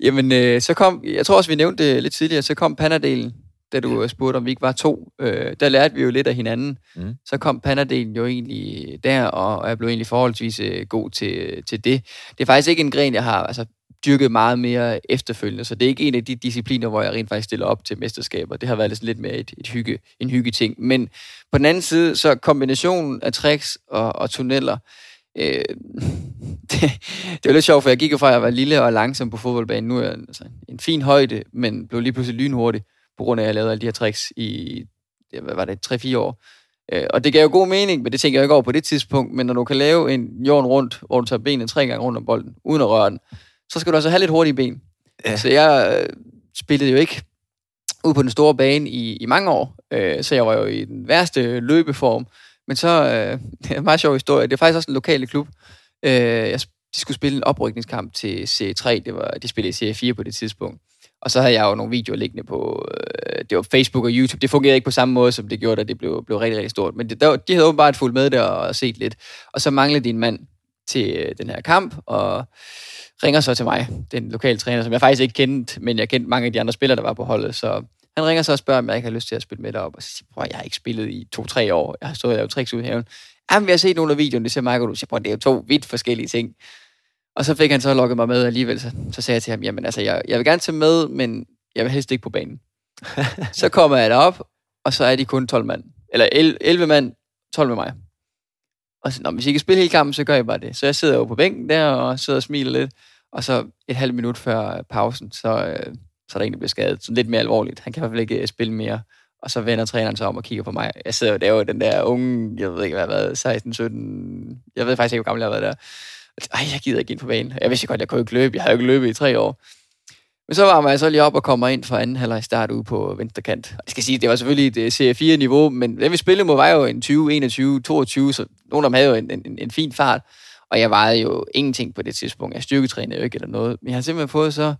Jamen, øh, så kom, jeg tror også, vi nævnte det lidt tidligere, så kom Panadelen, da du ja. spurgte, om vi ikke var to. Øh, der lærte vi jo lidt af hinanden. Mm. Så kom Panadelen jo egentlig der, og jeg blev egentlig forholdsvis øh, god til, til det. Det er faktisk ikke en gren, jeg har altså, dyrket meget mere efterfølgende, så det er ikke en af de discipliner, hvor jeg rent faktisk stiller op til mesterskaber. Det har været lidt mere et, et hygge, en hygge ting. Men på den anden side, så kombinationen af tricks og, og tunneller, Øh, det, det var lidt sjovt, for jeg gik jo fra, at jeg var lille og langsom på fodboldbanen. Nu er jeg altså, en fin højde, men blev lige pludselig lynhurtig, på grund af, at jeg lavede alle de her tricks i, hvad var det, 3-4 år. Øh, og det gav jo god mening, men det tænker jeg ikke over på det tidspunkt. Men når du kan lave en jorden rundt, hvor du tager benene tre gange rundt om bolden, uden at røre den, så skal du altså have lidt hurtige ben. Ja. Så jeg øh, spillede jo ikke ud på den store bane i, i mange år, øh, så jeg var jo i den værste løbeform, men så, øh, det er en meget sjov historie, det er faktisk også en lokale klub. Øh, jeg, de skulle spille en oprykningskamp til C3, det var, de spillede i C4 på det tidspunkt. Og så havde jeg jo nogle videoer liggende på, øh, det var Facebook og YouTube. Det fungerede ikke på samme måde, som det gjorde, da det blev, blev rigtig, rigtig stort. Men det, der, de havde åbenbart fulgt med der og set lidt. Og så manglede din mand til øh, den her kamp, og ringer så til mig, den lokale træner, som jeg faktisk ikke kendte, men jeg kendte mange af de andre spillere, der var på holdet. Så han ringer så og spørger, om jeg ikke har lyst til at spille med derop. Og så siger jeg, jeg har ikke spillet i to-tre år. Jeg har stået og lavet tricks ud i haven. Jamen, vi har set nogle af videoerne, det ser meget godt ud. Så jeg, det er jo to vidt forskellige ting. Og så fik han så lukket mig med alligevel. Så, så sagde jeg til ham, jamen altså, jeg, jeg vil gerne tage med, men jeg vil helst ikke på banen. så kommer jeg derop, og så er de kun 12 mand. Eller 11 mand, 12 med mig. Og så, Nå, hvis I kan spille hele kampen, så gør jeg bare det. Så jeg sidder jo på bænken der, og sidder og smiler lidt. Og så et halvt minut før øh, pausen, så, øh, så der egentlig blevet skadet. Så lidt mere alvorligt. Han kan i hvert fald ikke øh, spille mere. Og så vender træneren sig om og kigger på mig. Jeg sidder jo der, den der unge, jeg ved ikke, hvad jeg har været, 16, 17, jeg ved faktisk ikke, hvor gammel jeg har været der. Ej, jeg gider ikke ind på banen. Jeg vidste godt, jeg kunne ikke løbe. Jeg har jo ikke løbet i tre år. Men så var man så lige op og kommer ind for anden halvleg start ude på venstre kant. Det skal sige, det var selvfølgelig et CR4-niveau, men det vi spillede mod var jo en 20, 21, 22, så nogle af dem havde jo en, en, en fin fart. Og jeg vejede jo ingenting på det tidspunkt. Jeg styrketrænede jo ikke eller noget. Men jeg har simpelthen fået så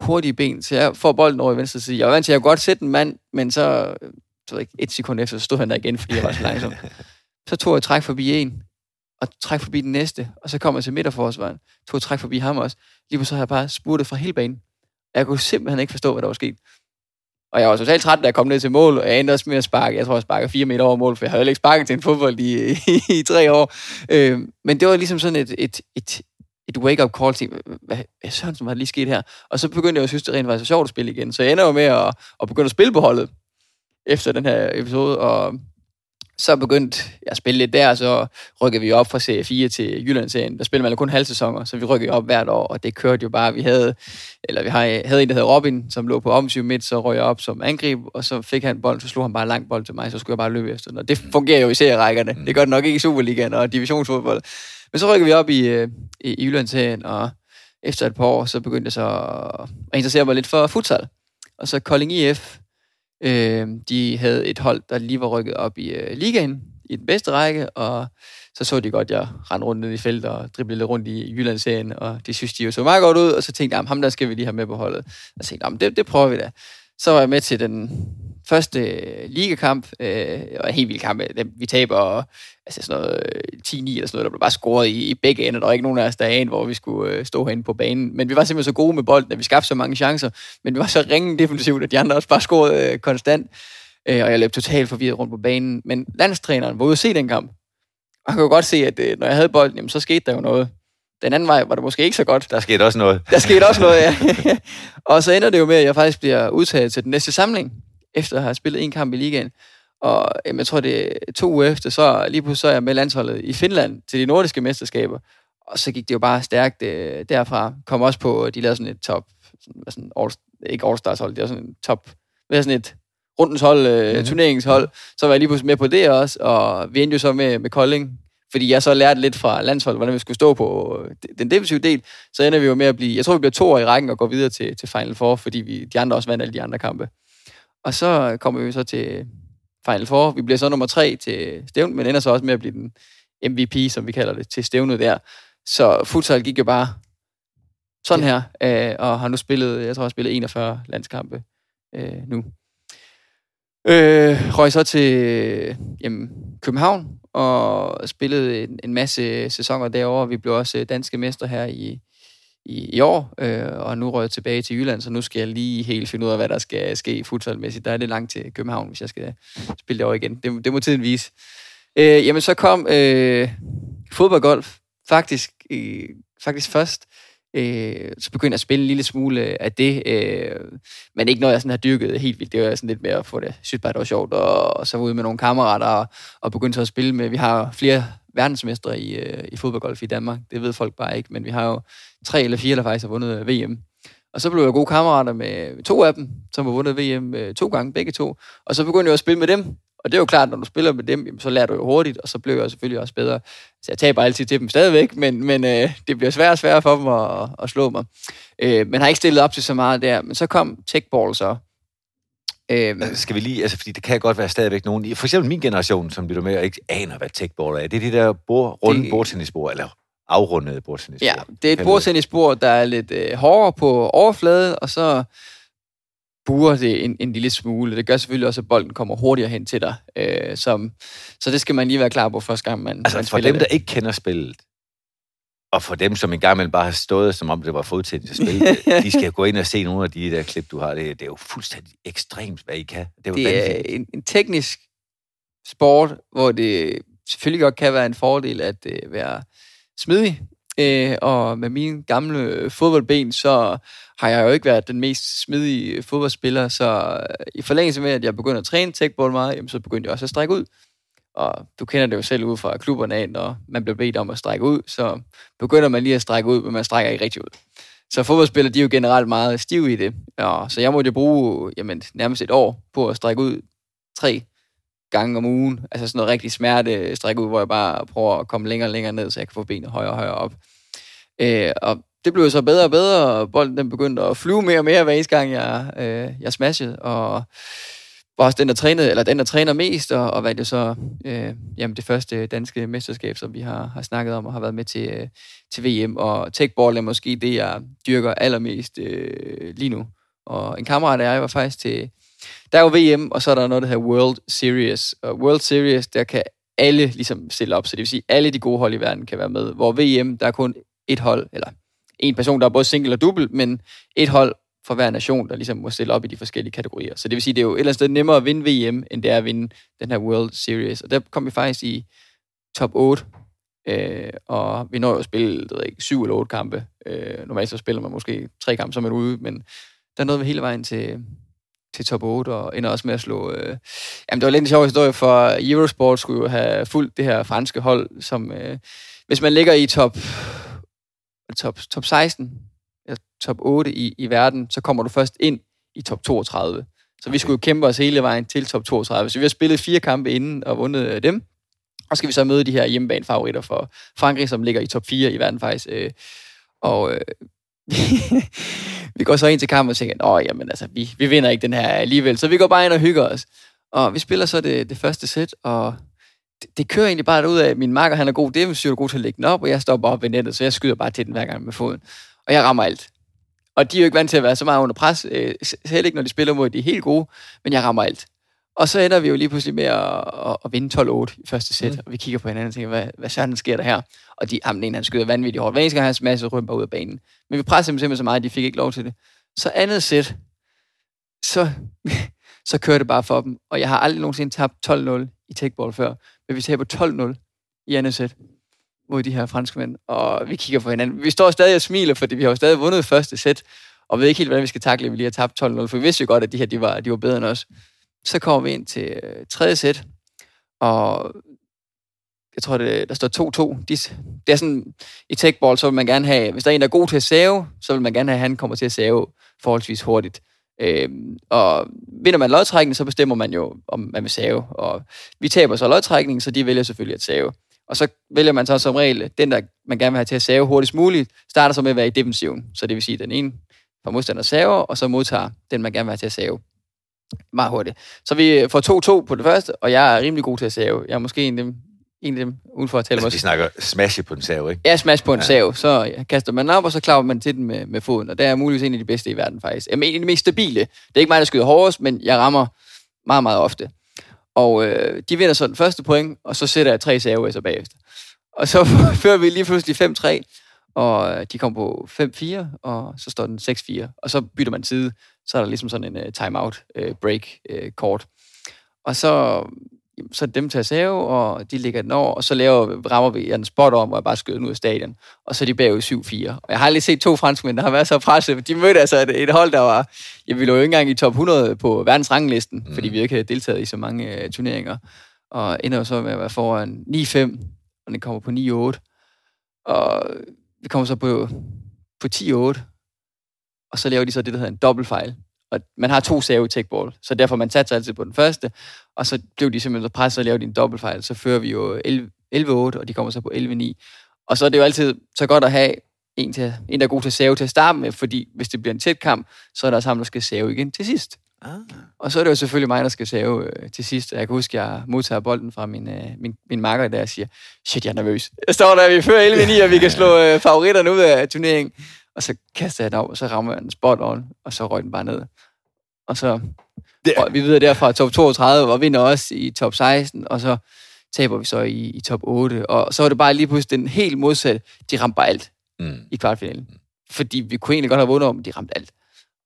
hurtige ben, så jeg får bolden over i venstre side. Jeg var vant til, at jeg kunne godt sætte en mand, men så, så ikke, et sekund efter, så stod han der igen, fordi jeg var så langsom. Så tog jeg træk forbi en, og træk forbi den næste, og så kom jeg til midterforsvaren, tog jeg træk forbi ham også. Lige så har jeg bare spurtet fra hele banen. Jeg kunne simpelthen ikke forstå, hvad der var sket. Og jeg var totalt træt, da jeg kom ned til mål, og jeg endte også med at sparke. Jeg tror, jeg sparker fire meter over mål, for jeg havde ikke sparket til en fodbold i, i, i tre år. Øh, men det var ligesom sådan et, et, et, et wake-up call til, hvad, hvad sådan, som var lige sket her? Og så begyndte jeg at synes, det rent var så sjovt at spille igen. Så jeg ender jo med at, at begynde at spille på holdet efter den her episode, og så begyndte jeg at spille lidt der, og så rykkede vi op fra serie 4 til Jyllandsserien. Der spillede man kun halvsæsoner, så vi rykkede op hvert år, og det kørte jo bare. Vi havde, eller vi havde en, der hed Robin, som lå på offensiv midt, så røg jeg op som angreb, og så fik han bold, så slog han bare lang bold til mig, så skulle jeg bare løbe efter den. Og det fungerer jo i serierækkerne. Det gør det nok ikke i Superligaen og divisionsfodbold. Men så rykker vi op i, øh, i, i Jyllandsserien, og efter et par år, så begyndte jeg så at interessere mig lidt for futsal. Og så Kolding IF, øh, de havde et hold, der lige var rykket op i øh, ligaen, i den bedste række, og så så de godt, jeg rendte rundt ned i feltet og driblede lidt rundt i Jyllandsserien, og det synes de jo så meget godt ud, og så tænkte jeg, ham der skal vi lige have med på holdet. Og så tænkte jeg, det, det prøver vi da. Så var jeg med til den første øh, ligakamp, øh, og en helt vild kamp. Øh, vi taber altså sådan noget øh, 10-9 eller sådan noget, der blev bare scoret i, i begge ender. Der var ikke nogen af os, der anede, hvor vi skulle øh, stå herinde på banen. Men vi var simpelthen så gode med bolden, at vi skabte så mange chancer. Men vi var så ringe defensivt, at de andre også bare scorede øh, konstant. Øh, og jeg løb totalt forvirret rundt på banen. Men landstræneren var ude at se den kamp. Og han kunne godt se, at øh, når jeg havde bolden, jamen, så skete der jo noget. Den anden vej var det måske ikke så godt. Der skete også noget. Der skete også noget, ja. og så ender det jo med, at jeg faktisk bliver udtaget til den næste samling, efter at have spillet en kamp i ligaen. Og jamen, jeg tror, det er to uger efter, så lige pludselig så er jeg med landsholdet i Finland til de nordiske mesterskaber. Og så gik det jo bare stærkt øh, derfra. Kom også på, de lavede sådan et top, sådan, sådan all, ikke All-Stars hold, det var sådan en top, hvad sådan et rundens hold, øh, mm-hmm. turneringshold. Så var jeg lige pludselig med på det også, og vi endte jo så med, med Kolding, fordi jeg så lærte lidt fra landsholdet, hvordan vi skulle stå på øh, den defensive del, så ender vi jo med at blive, jeg tror vi bliver to år i rækken og går videre til, til Final Four, fordi vi, de andre også vandt alle de andre kampe. Og så kommer vi så til Final Four. Vi bliver så nummer tre til stævnet, men ender så også med at blive den MVP, som vi kalder det, til stævnet der. Så futsal gik jo bare sådan her, øh, og har nu spillet, jeg tror, jeg har spillet 41 landskampe øh, nu. Øh, røg så til jamen, København og spillede en, en masse sæsoner derovre. Vi blev også øh, danske mestre her i, i, i år, øh, og nu røg jeg tilbage til Jylland, så nu skal jeg lige helt finde ud af, hvad der skal ske futsalmæssigt. Der er det langt til København, hvis jeg skal spille det over igen. Det, det må tiden vise. Øh, jamen, så kom øh, fodboldgolf faktisk, øh, faktisk først. Øh, så begyndte jeg at spille en lille smule af det, øh, men ikke noget, jeg sådan har dyrket helt vildt. Det var sådan lidt mere at få det. synes bare, det var sjovt, og, og så var ude med nogle kammerater og, og begyndte så at spille med. Vi har flere verdensmestre i, øh, i fodboldgolf i Danmark. Det ved folk bare ikke, men vi har jo tre eller fire, der faktisk har vundet øh, VM. Og så blev jeg gode kammerater med to af dem, som har vundet VM øh, to gange, begge to. Og så begyndte jeg at spille med dem, og det er jo klart, når du spiller med dem, så lærer du jo hurtigt, og så bliver jeg selvfølgelig også bedre. Så jeg taber altid til dem stadigvæk, men, men øh, det bliver sværere og sværere for dem at, at slå mig. Øh, men har ikke stillet op til så meget der. Men så kom techball så. Øh, skal vi lige, altså fordi det kan godt være stadigvæk nogen, for eksempel min generation, som lytter med og ikke aner, hvad techball er. Det er de der bord, runde bordtennisbord, eller afrundede bordtennisbord. Ja, det er et bordtennisbord, der er lidt øh, hårdere på overfladen, og så buer det en, en lille smule. Det gør selvfølgelig også, at bolden kommer hurtigere hen til dig. Øh, som, så det skal man lige være klar på første gang, man, altså, man for dem, det. der ikke kender spillet, og for dem, som engang bare har stået, som om det var fodtennis at spille, de skal gå ind og se nogle af de der klip, du har. Det, det er jo fuldstændig ekstremt, hvad I kan. Det er, jo det er en, en teknisk sport, hvor det selvfølgelig godt kan være en fordel at uh, være smidig. øh, og med mine gamle fodboldben, så har jeg jo ikke været den mest smidige fodboldspiller, så øh, i forlængelse med, at jeg begyndte at træne tagball meget, jamen, så begyndte jeg også at strække ud. Og du kender det jo selv ud fra klubberne af, når man bliver bedt om at strække ud, så begynder man lige at strække ud, men man strækker ikke rigtig ud. Så fodboldspillere, de er jo generelt meget stive i det. Ja, så jeg måtte jo bruge jamen, nærmest et år på at strække ud tre gange om ugen. Altså sådan noget rigtig smerte stræk ud, hvor jeg bare prøver at komme længere og længere ned, så jeg kan få benet højere og højere op. Øh, og det blev så bedre og bedre, og bolden den begyndte at flyve mere og mere hver eneste gang, jeg, øh, jeg smashede, og var også den, der trænede, eller den, der træner mest, og, og vandt jo så øh, jamen det første danske mesterskab, som vi har, har snakket om og har været med til, øh, til VM, og techball er måske det, jeg dyrker allermest øh, lige nu. Og en kammerat af jeg var faktisk til, der er jo VM, og så er der noget, der hedder World Series, og World Series, der kan alle ligesom stille op, så det vil sige, alle de gode hold i verden kan være med, hvor VM, der er kun et hold, eller en person, der er både single og double, men et hold for hver nation, der ligesom må stille op i de forskellige kategorier. Så det vil sige, det er jo et eller andet sted nemmere at vinde VM, end det er at vinde den her World Series. Og der kom vi faktisk i top 8, øh, og vi når jo at spille, det ved ikke, syv eller otte kampe. Øh, normalt så spiller man måske tre kampe, så er man ude, men der nåede vi hele vejen til, til top 8, og ender også med at slå... Øh, jamen, det var lidt en sjov historie, for Eurosport skulle jo have fulgt det her franske hold, som... Øh, hvis man ligger i top top, top 16, eller top 8 i, i verden, så kommer du først ind i top 32. Så okay. vi skulle jo kæmpe os hele vejen til top 32. Så vi har spillet fire kampe inden og vundet øh, dem. Og skal vi så møde de her hjemmebane-favoritter for Frankrig, som ligger i top 4 i verden faktisk. Øh, og øh, vi går så ind til kampen og tænker, åh, jamen altså, vi, vi vinder ikke den her alligevel. Så vi går bare ind og hygger os. Og vi spiller så det, det første sæt, og det, det kører egentlig bare ud af, at min marker han er god defensiv, er god til at lægge den op, og jeg står bare op ved nettet, så jeg skyder bare til den hver gang med foden. Og jeg rammer alt. Og de er jo ikke vant til at være så meget under pres, øh, selv ikke når de spiller mod, de helt gode, men jeg rammer alt. Og så ender vi jo lige pludselig med at, at, at vinde 12-8 i første sæt, mm. og vi kigger på hinanden og tænker, hvad, hvad sådan sker der her? Og de, ham, den ene, han skyder vanvittigt hårdt. Hver eneste gang, han smasser rømper ud af banen. Men vi pressede dem simpelthen så meget, at de fik ikke lov til det. Så andet sæt, så, så kører det bare for dem. Og jeg har aldrig nogensinde tabt 12-0 i techball før men vi taber 12-0 i andet sæt mod de her franskmænd, og vi kigger på hinanden. Vi står stadig og smiler, fordi vi har jo stadig vundet første sæt, og ved ikke helt, hvordan vi skal takle, at vi lige har tabt 12-0, for vi vidste jo godt, at de her de var, de var bedre end os så kommer vi ind til øh, tredje sæt, og jeg tror, det, der står 2-2. De, det er sådan, i techball, så vil man gerne have, hvis der er en, der er god til at save, så vil man gerne have, at han kommer til at save forholdsvis hurtigt. Øh, og vinder man lodtrækningen, så bestemmer man jo, om man vil save. Og vi taber så lodtrækningen, så de vælger selvfølgelig at save. Og så vælger man så som regel, den der man gerne vil have til at save hurtigst muligt, starter så med at være i defensiven. Så det vil sige, at den ene fra modstander saver, og så modtager den, man gerne vil have til at save meget hurtigt. Så vi får 2-2 på det første, og jeg er rimelig god til at save. Jeg er måske en af dem, en af dem uden for at tale altså, vi snakker smash på en sav, ikke? Ja, smash på en ja. sav. Så kaster man op, og så klapper man til den med, med foden. Og det er muligvis en af de bedste i verden, faktisk. Jeg en af de mest stabile. Det er ikke mig, der skyder hårdest, men jeg rammer meget, meget ofte. Og øh, de vinder så den første point, og så sætter jeg tre så bagefter. Og så fører vi lige pludselig 5-3, og de kommer på 5-4, og så står den 6-4. Og så bytter man side, så er der ligesom sådan en uh, timeout uh, break uh, kort. Og så så dem til at save, og de ligger den over, og så laver, rammer vi en spot om, hvor jeg bare skyder den ud af stadion. Og så er de bagud 7-4. Og jeg har aldrig set to franskmænd, der har været så presset. De mødte altså et, et hold, der var... Jeg ville jo ikke engang i top 100 på verdens ranglisten, mm. fordi vi ikke havde deltaget i så mange uh, turneringer. Og ender jo så med at være foran 9-5, og den kommer på 9-8. Og vi kommer så på, på 10-8. Og så laver de så det, der hedder en dobbeltfejl. Og man har to save i techball, så derfor man satser altid på den første, og så blev de simpelthen så presset og lavede en dobbeltfejl, så fører vi jo 11-8, og de kommer så på 11-9. Og så er det jo altid så godt at have en, til, en der er god til at save til at starte med, fordi hvis det bliver en tæt kamp, så er der også ham, der skal save igen til sidst. Ah. Og så er det jo selvfølgelig mig, der skal save øh, til sidst. Jeg kan huske, at jeg modtager bolden fra min, øh, min, min marker, der siger, shit, jeg er nervøs. Jeg står der, vi fører 11-9, og vi kan slå øh, favoritterne ud af turneringen. Og så kaster jeg den op, og så rammer jeg den spot on, og så røg den bare ned. Og så det... og vi videre derfra top 32, og vinder også i top 16, og så taber vi så i, i top 8. Og så var det bare lige pludselig den helt modsatte. De ramte bare alt mm. i kvartfinalen. Fordi vi kunne egentlig godt have vundet om, de ramte alt.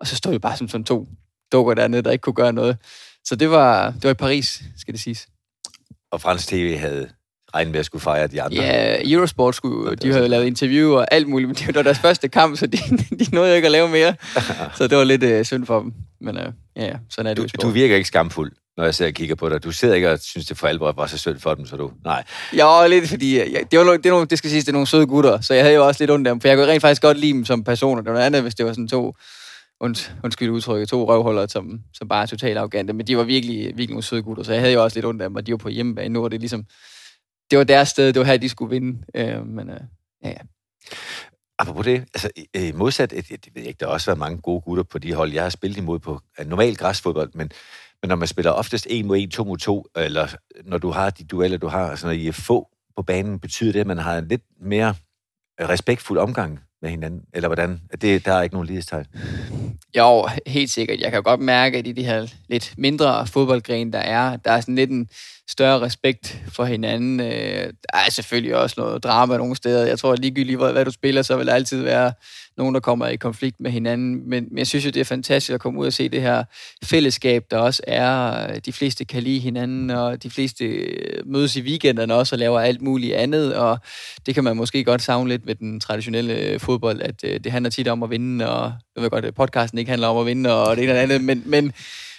Og så stod vi bare som sådan to dukker dernede, der ikke kunne gøre noget. Så det var, det var i Paris, skal det siges. Og Frans TV havde regnet med at skulle fejre de andre. Ja, Eurosport skulle, de havde lavet interview og alt muligt, men det var deres første kamp, så de, de nåede ikke at lave mere. så det var lidt uh, synd for dem. Men uh, ja, sådan er det du, du virker ikke skamfuld, når jeg ser og kigger på dig. Du sidder ikke og synes, det for alvor var så synd for dem, så du... Nej. Ja, lidt fordi... Ja, det, var, det, er nogle, det skal siges, det er nogle søde gutter, så jeg havde jo også lidt ondt af dem, for jeg kunne rent faktisk godt lide dem som personer. Det var noget andet, hvis det var sådan to und, undskyld udtrykket, to røvhuller, som, som bare er totalt arrogante, men de var virkelig, virkelig nogle søde gutter, så jeg havde jo også lidt ondt af dem, og de var på hjemmebane. Nu og det ligesom, det var deres sted, det var her, de skulle vinde. Øh, men øh, ja, ja. Apropos det, altså øh, modsat, det, det ved jeg ikke, der har også været mange gode gutter på de hold, jeg har spillet imod på normal græsfodbold, men, men når man spiller oftest 1 mod 1, 2 mod to, eller når du har de dueller, du har, altså når I er få på banen, betyder det, at man har en lidt mere respektfuld omgang med hinanden? Eller hvordan? Det, der er ikke nogen lighedstegn. Jo, helt sikkert. Jeg kan godt mærke, at i de her lidt mindre fodboldgrene, der er, der er sådan lidt en større respekt for hinanden. Øh, der er selvfølgelig også noget drama nogle steder. Jeg tror, at ligegyldigt hvad du spiller, så vil der altid være nogen, der kommer i konflikt med hinanden. Men, men jeg synes jo, det er fantastisk at komme ud og se det her fællesskab, der også er. De fleste kan lide hinanden, og de fleste øh, mødes i weekenderne også og laver alt muligt andet. Og det kan man måske godt savne lidt med den traditionelle øh, fodbold, at øh, det handler tit om at vinde, og jeg ved godt, at podcasten ikke handler om at vinde, og det ene eller andet, men, men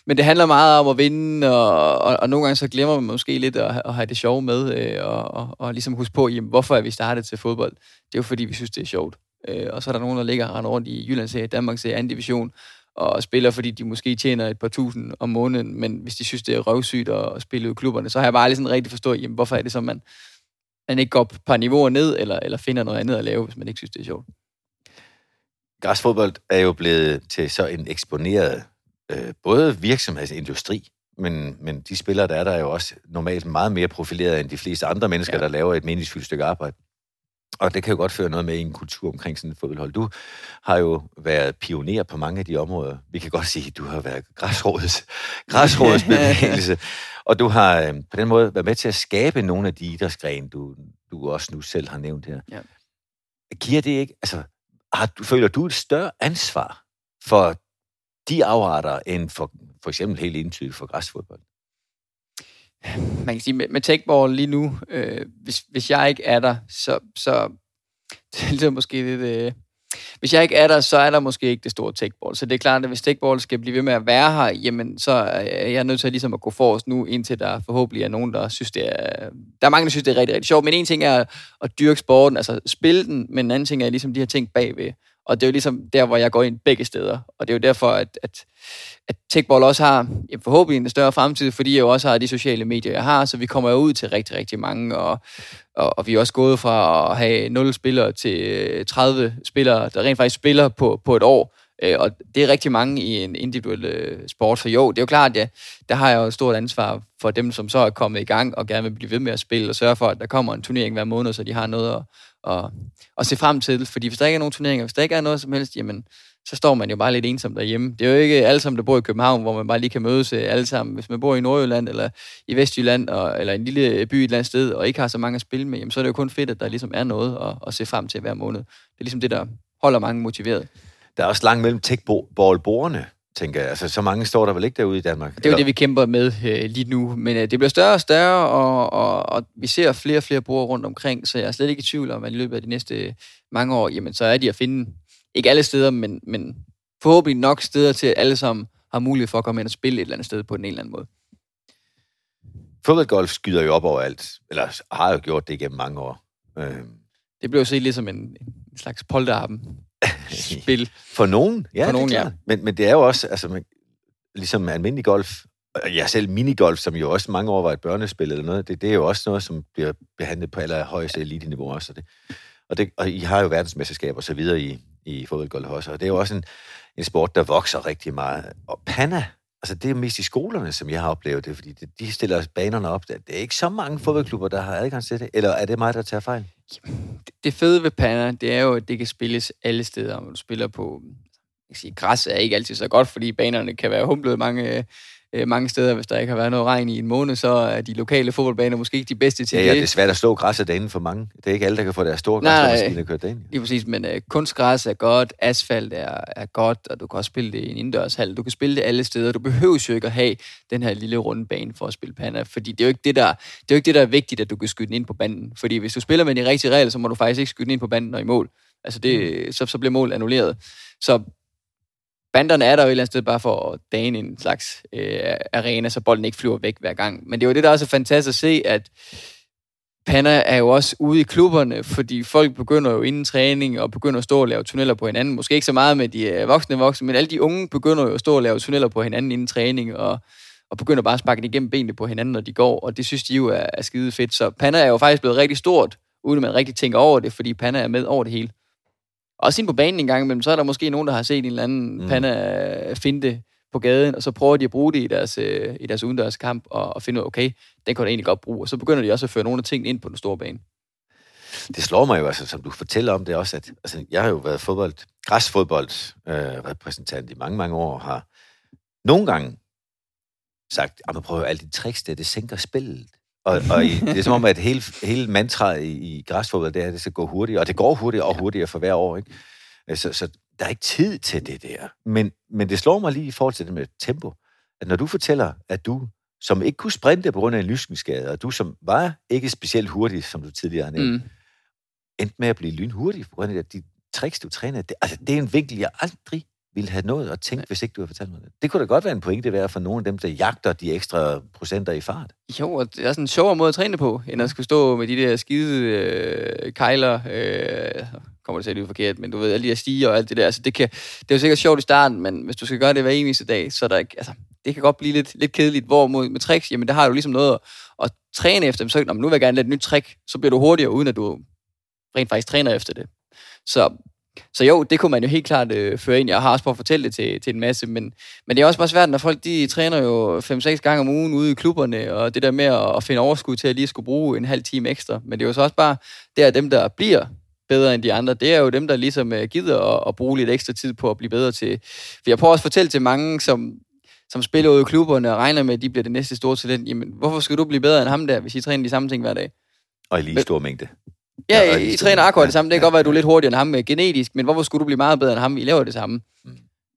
men det handler meget om at vinde, og, og, og nogle gange så glemmer man måske lidt at, at have det sjove med, øh, og, og, og ligesom huske på, jamen, hvorfor er vi startet til fodbold? Det er jo fordi, vi synes, det er sjovt. Øh, og så er der nogen, der ligger og rundt i Jyllands serie, Danmarks serie, anden division, og spiller, fordi de måske tjener et par tusind om måneden, men hvis de synes, det er røvsygt at spille ud i klubberne, så har jeg bare aldrig sådan rigtig forstået, jamen, hvorfor er det så, man, man ikke går et par niveauer ned, eller, eller finder noget andet at lave, hvis man ikke synes, det er sjovt. Græsfodbold er jo blevet til så en eksponeret øh, både virksomhedsindustri, men, men de spillere, der er der, er jo også normalt meget mere profileret end de fleste andre mennesker, ja. der laver et meningsfyldt stykke arbejde. Og det kan jo godt føre noget med i en kultur omkring sådan et fodboldhold. Du har jo været pioner på mange af de områder. Vi kan godt sige, at du har været græsrådets, græsrådets bevægelse. Og du har øh, på den måde været med til at skabe nogle af de idrætsgrene, du, du også nu selv har nævnt her. Ja. Giver det ikke, altså, har, føler du et større ansvar for de afarter end for, for eksempel helt indtydigt for græsfodbold? Man kan sige, med, med techball lige nu, øh, hvis, hvis jeg ikke er der, så, så det er ligesom måske lidt... Øh, hvis jeg ikke er der, så er der måske ikke det store techball. Så det er klart, at hvis techball skal blive ved med at være her, jamen så er jeg nødt til at, ligesom at gå forrest nu, indtil der forhåbentlig er nogen, der synes, det er... Der er mange, der synes, det er rigtig, rigtig sjovt, men en ting er at dyrke sporten, altså spille den, men en anden ting er ligesom de her ting bagved. Og det er jo ligesom der, hvor jeg går ind begge steder. Og det er jo derfor, at, at, at techball også har jamen, forhåbentlig en større fremtid, fordi jeg jo også har de sociale medier, jeg har, så vi kommer jo ud til rigtig, rigtig mange, og, og, og vi er også gået fra at have 0 spillere til øh, 30 spillere, der rent faktisk spiller på, på et år. Øh, og det er rigtig mange i en individuel øh, sport, så jo, det er jo klart, ja, der har jeg jo et stort ansvar for dem, som så er kommet i gang og gerne vil blive ved med at spille, og sørge for, at der kommer en turnering hver måned, så de har noget at, at, at se frem til. Fordi hvis der ikke er nogen turneringer, hvis der ikke er noget som helst, jamen, så står man jo bare lidt ensom derhjemme. Det er jo ikke alle sammen, der bor i København, hvor man bare lige kan mødes øh, alle sammen. Hvis man bor i Nordjylland eller i Vestjylland, og, eller en lille øh, by et eller andet sted, og ikke har så mange at spille med, jamen, så er det jo kun fedt, at der ligesom er noget at, at se frem til hver måned. Det er ligesom det, der holder mange motiveret. Der er også langt mellem techball tænker jeg. Altså, så mange står der vel ikke derude i Danmark? Det er jo det, vi kæmper med øh, lige nu. Men øh, det bliver større og større, og, og, og vi ser flere og flere bord rundt omkring, så jeg er slet ikke i tvivl om, at i løbet af de næste mange år, jamen, så er de at finde, ikke alle steder, men, men forhåbentlig nok steder til, at alle sammen har mulighed for at komme ind og spille et eller andet sted på en eller anden måde. Fodboldgolf skyder jo op overalt, eller har jo gjort det igennem mange år. Øh. Det blev set ligesom en, en slags polterappen spil. For nogen, ja. For nogen, ja. Men, men det er jo også, altså, ligesom almindelig golf, ja, selv minigolf, som jo også mange år var et børnespil eller noget, det, det er jo også noget, som bliver behandlet på allerhøjeste elite-niveau også. Og, det, og, det, og I har jo verdensmesterskaber og så videre i, i fodboldgolf også, og det er jo også en, en sport, der vokser rigtig meget. Og Panna, altså det er mest i skolerne, som jeg har oplevet det, fordi de stiller banerne op. Det er ikke så mange fodboldklubber, der har adgang til det, eller er det mig, der tager fejl? Det fede ved Panna, det er jo, at det kan spilles alle steder. Om du spiller på jeg kan sige, græs er ikke altid så godt, fordi banerne kan være humlet mange øh, øh, mange steder, hvis der ikke har været noget regn i en måned, så er de lokale fodboldbaner måske ikke de bedste til ja, det. Ja, det er svært at slå græsset derinde for mange. Det er ikke alle, der kan få deres store græsmaskiner kørt derinde. Lige præcis, men øh, kunstgræs er godt, asfalt er, er godt, og du kan også spille det i en indendørshal. Du kan spille det alle steder. Du behøver jo ikke at have den her lille runde bane for at spille panna, fordi det er jo ikke det, der, det er, jo ikke det, der er vigtigt, at du kan skyde den ind på banden. Fordi hvis du spiller med de rigtige regler, så må du faktisk ikke skyde den ind på banden og i mål. Altså det, mm. så, så bliver mål annulleret. Så banderne er der jo et eller andet sted bare for at dane en slags øh, arena, så bolden ikke flyver væk hver gang. Men det er jo det, der også er fantastisk at se, at Panna er jo også ude i klubberne, fordi folk begynder jo inden træning og begynder at stå og lave tunneller på hinanden. Måske ikke så meget med de øh, voksne voksne, men alle de unge begynder jo at stå og lave tunneller på hinanden inden træning, og, og begynder bare at sparke igennem benene på hinanden, når de går, og det synes de jo er, er skide fedt. Så Panna er jo faktisk blevet rigtig stort, uden at man rigtig tænker over det, fordi Panna er med over det hele. Også ind på banen en gang imellem, så er der måske nogen, der har set en eller anden mm. panna finte på gaden, og så prøver de at bruge det i deres, øh, i deres udendørs kamp, og, og finde ud af, okay, den kan du egentlig godt bruge. Og så begynder de også at føre nogle af tingene ind på den store bane. Det slår mig jo, altså, som du fortæller om det også, at altså, jeg har jo været fodbold, græsfodbold øh, repræsentant i mange, mange år, har nogle gange sagt, at man prøver alle de tricks der, det sænker spillet. Og, og i, det er som om, at hele, hele mantraet i, i græsfodbold, det er, at det skal gå hurtigt, og det går hurtigere og hurtigere for hver år. Ikke? Øh, så, så der er ikke tid til det der. Men, men det slår mig lige i forhold til det med tempo, at når du fortæller, at du som ikke kunne sprinte på grund af en lyskenskade, og du som var ikke specielt hurtig, som du tidligere har nævnt, mm. endte med at blive lynhurtig på grund af de tricks, du træner. Det, altså, det er en vinkel, jeg aldrig ville have nået at tænke, hvis ikke du havde fortalt mig det. Det kunne da godt være en pointe være for nogle af dem, der jagter de ekstra procenter i fart. Jo, og det er sådan en sjovere måde at træne på, end at skulle stå med de der skide øh, kejler, øh, kommer det til at lyde forkert, men du ved, alle de der stiger og alt det der. Altså, det, kan, det er jo sikkert sjovt i starten, men hvis du skal gøre det hver eneste dag, så er der ikke, altså, det kan godt blive lidt, lidt kedeligt. Hvor med, med tricks, jamen der har du ligesom noget at, at træne efter. Så, nu vil jeg gerne lade et nyt trick, så bliver du hurtigere, uden at du rent faktisk træner efter det. Så så jo, det kunne man jo helt klart øh, føre ind. Jeg har også på at fortælle det til, til en masse, men, men det er også bare svært, når folk de træner jo 5-6 gange om ugen ude i klubberne, og det der med at, at finde overskud til at lige skulle bruge en halv time ekstra. Men det er jo så også bare, det er dem, der bliver bedre end de andre, det er jo dem, der ligesom øh, gider at, at bruge lidt ekstra tid på at blive bedre til. For jeg prøver også at fortælle til mange, som, som spiller ude i klubberne og regner med, at de bliver det næste store talent. Jamen, hvorfor skal du blive bedre end ham der, hvis I træner de samme ting hver dag? Og i lige stor mængde. Ja, I, I træner akkurat det samme. Det kan ja. godt være, at du er lidt hurtigere end ham genetisk, men hvorfor skulle du blive meget bedre end ham? I laver det samme. Mm.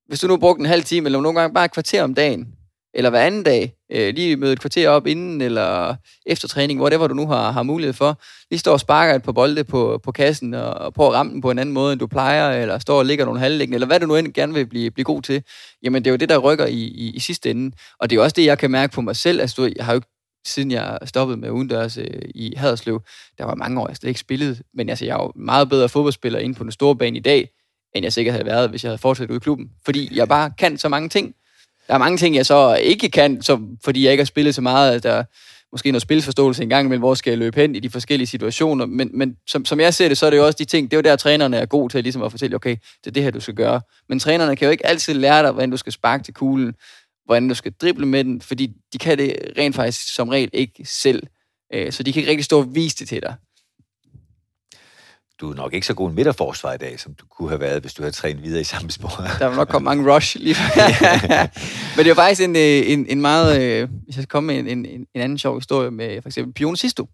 Hvis du nu brugte en halv time, eller nogle gange bare et kvarter om dagen, eller hver anden dag, øh, lige møde et kvarter op inden, eller efter træning, whatever du nu har, har mulighed for, lige står og sparker et par bolde på, på kassen, og, og prøver at ramme den på en anden måde, end du plejer, eller står og ligger nogle halvlæggende, eller hvad du nu end gerne vil blive, blive god til, jamen det er jo det, der rykker i, i, i sidste ende. Og det er jo også det, jeg kan mærke på mig selv. Altså, jeg har jo ikke siden jeg stoppede med udendørs øh, i Haderslev, der var mange år, jeg slet ikke spillede. men altså, jeg er jo meget bedre fodboldspiller inde på den store bane i dag, end jeg sikkert havde været, hvis jeg havde fortsat ude i klubben. Fordi jeg bare kan så mange ting. Der er mange ting, jeg så ikke kan, så, fordi jeg ikke har spillet så meget. Der er måske noget spilforståelse engang, men hvor skal jeg løbe hen i de forskellige situationer. Men, men som, som jeg ser det, så er det jo også de ting, det er jo der, trænerne er gode til ligesom at fortælle, okay, det er det her, du skal gøre. Men trænerne kan jo ikke altid lære dig, hvordan du skal sparke til kuglen, hvordan du skal drible med den, fordi de kan det rent faktisk som regel ikke selv. Øh, så de kan ikke rigtig stå og vise det til dig du er nok ikke så god en midterforsvar i dag, som du kunne have været, hvis du havde trænet videre i samme spor. Der var nok kommet mange rush lige Men det var faktisk en, øh, en, en meget... Øh, hvis jeg skal komme med en, en, en anden sjov historie med for eksempel Pione Sisto.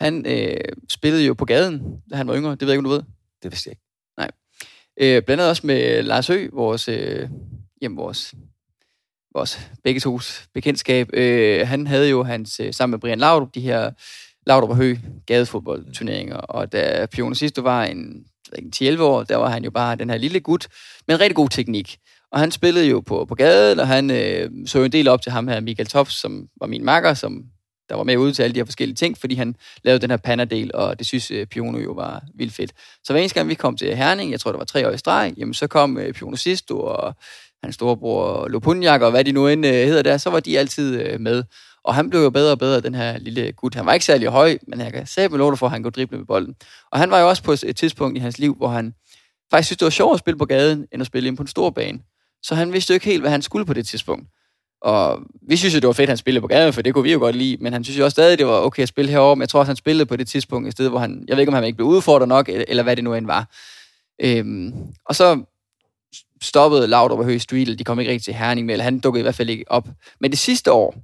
Han øh, spillede jo på gaden, da han var yngre. Det ved jeg ikke, om du ved. Det vidste jeg ikke. Nej. Øh, blandt andet også med Lars Ø, vores, øh, jamen vores, vores begge tos bekendtskab. Øh, han havde jo hans, øh, sammen med Brian Laudrup, de her Laudrup Hø gadefodboldturneringer, og da Pione sidst var en, en 10-11 år, der var han jo bare den her lille gut med en rigtig god teknik. Og han spillede jo på, på gaden, og han øh, så jo en del op til ham her, Michael Tops, som var min makker, som der var med ude til alle de her forskellige ting, fordi han lavede den her panadel, og det synes øh, Piono jo var vildt fedt. Så hver eneste gang vi kom til Herning, jeg tror det var tre år i streg, jamen så kom øh, Piono Sisto og hans storebror Lopunjak og hvad de nu end øh, hedder der, så var de altid øh, med. Og han blev jo bedre og bedre, den her lille gut. Han var ikke særlig høj, men jeg kan sige med lov for, at han kunne drible med bolden. Og han var jo også på et tidspunkt i hans liv, hvor han faktisk synes, det var sjovere at spille på gaden, end at spille ind på en stor bane. Så han vidste jo ikke helt, hvad han skulle på det tidspunkt. Og vi synes jo, det var fedt, at han spillede på gaden, for det kunne vi jo godt lide. Men han synes jo også stadig, det var okay at spille herovre. Men jeg tror også, han spillede på det tidspunkt et sted, hvor han... Jeg ved ikke, om han ikke blev udfordret nok, eller hvad det nu end var. Øhm, og så stoppede Laudrup og Høgh Street, de kom ikke rigtig til Herning med, eller han dukkede i hvert fald ikke op. Men det sidste år,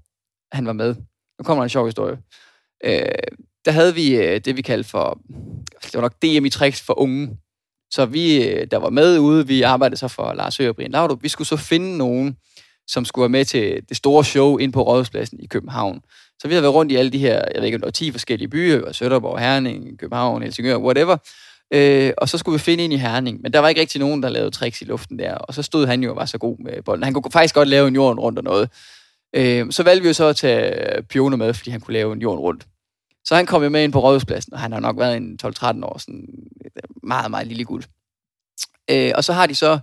han var med. Nu kommer der en sjov historie. Øh, der havde vi øh, det, vi kaldte for, det var nok DM i tricks for unge. Så vi, øh, der var med ude, vi arbejdede så for Lars Høgh og Brian Laudrup, vi skulle så finde nogen, som skulle være med til det store show ind på Rådhuspladsen i København. Så vi havde været rundt i alle de her, jeg ved ikke, om der var 10 forskellige byer, Sønderborg, Herning, København, Helsingør, whatever. Øh, og så skulle vi finde ind i Herning, men der var ikke rigtig nogen, der lavede tricks i luften der. Og så stod han jo og var så god med bolden. Han kunne faktisk godt lave en jorden rundt og noget. Øh, så valgte vi jo så at tage Pione med, fordi han kunne lave en jorden rundt. Så han kom jo med ind på Rådhuspladsen, og han har nok været en 12-13 år, sådan øh, meget, meget lille guld. Øh, og så har de så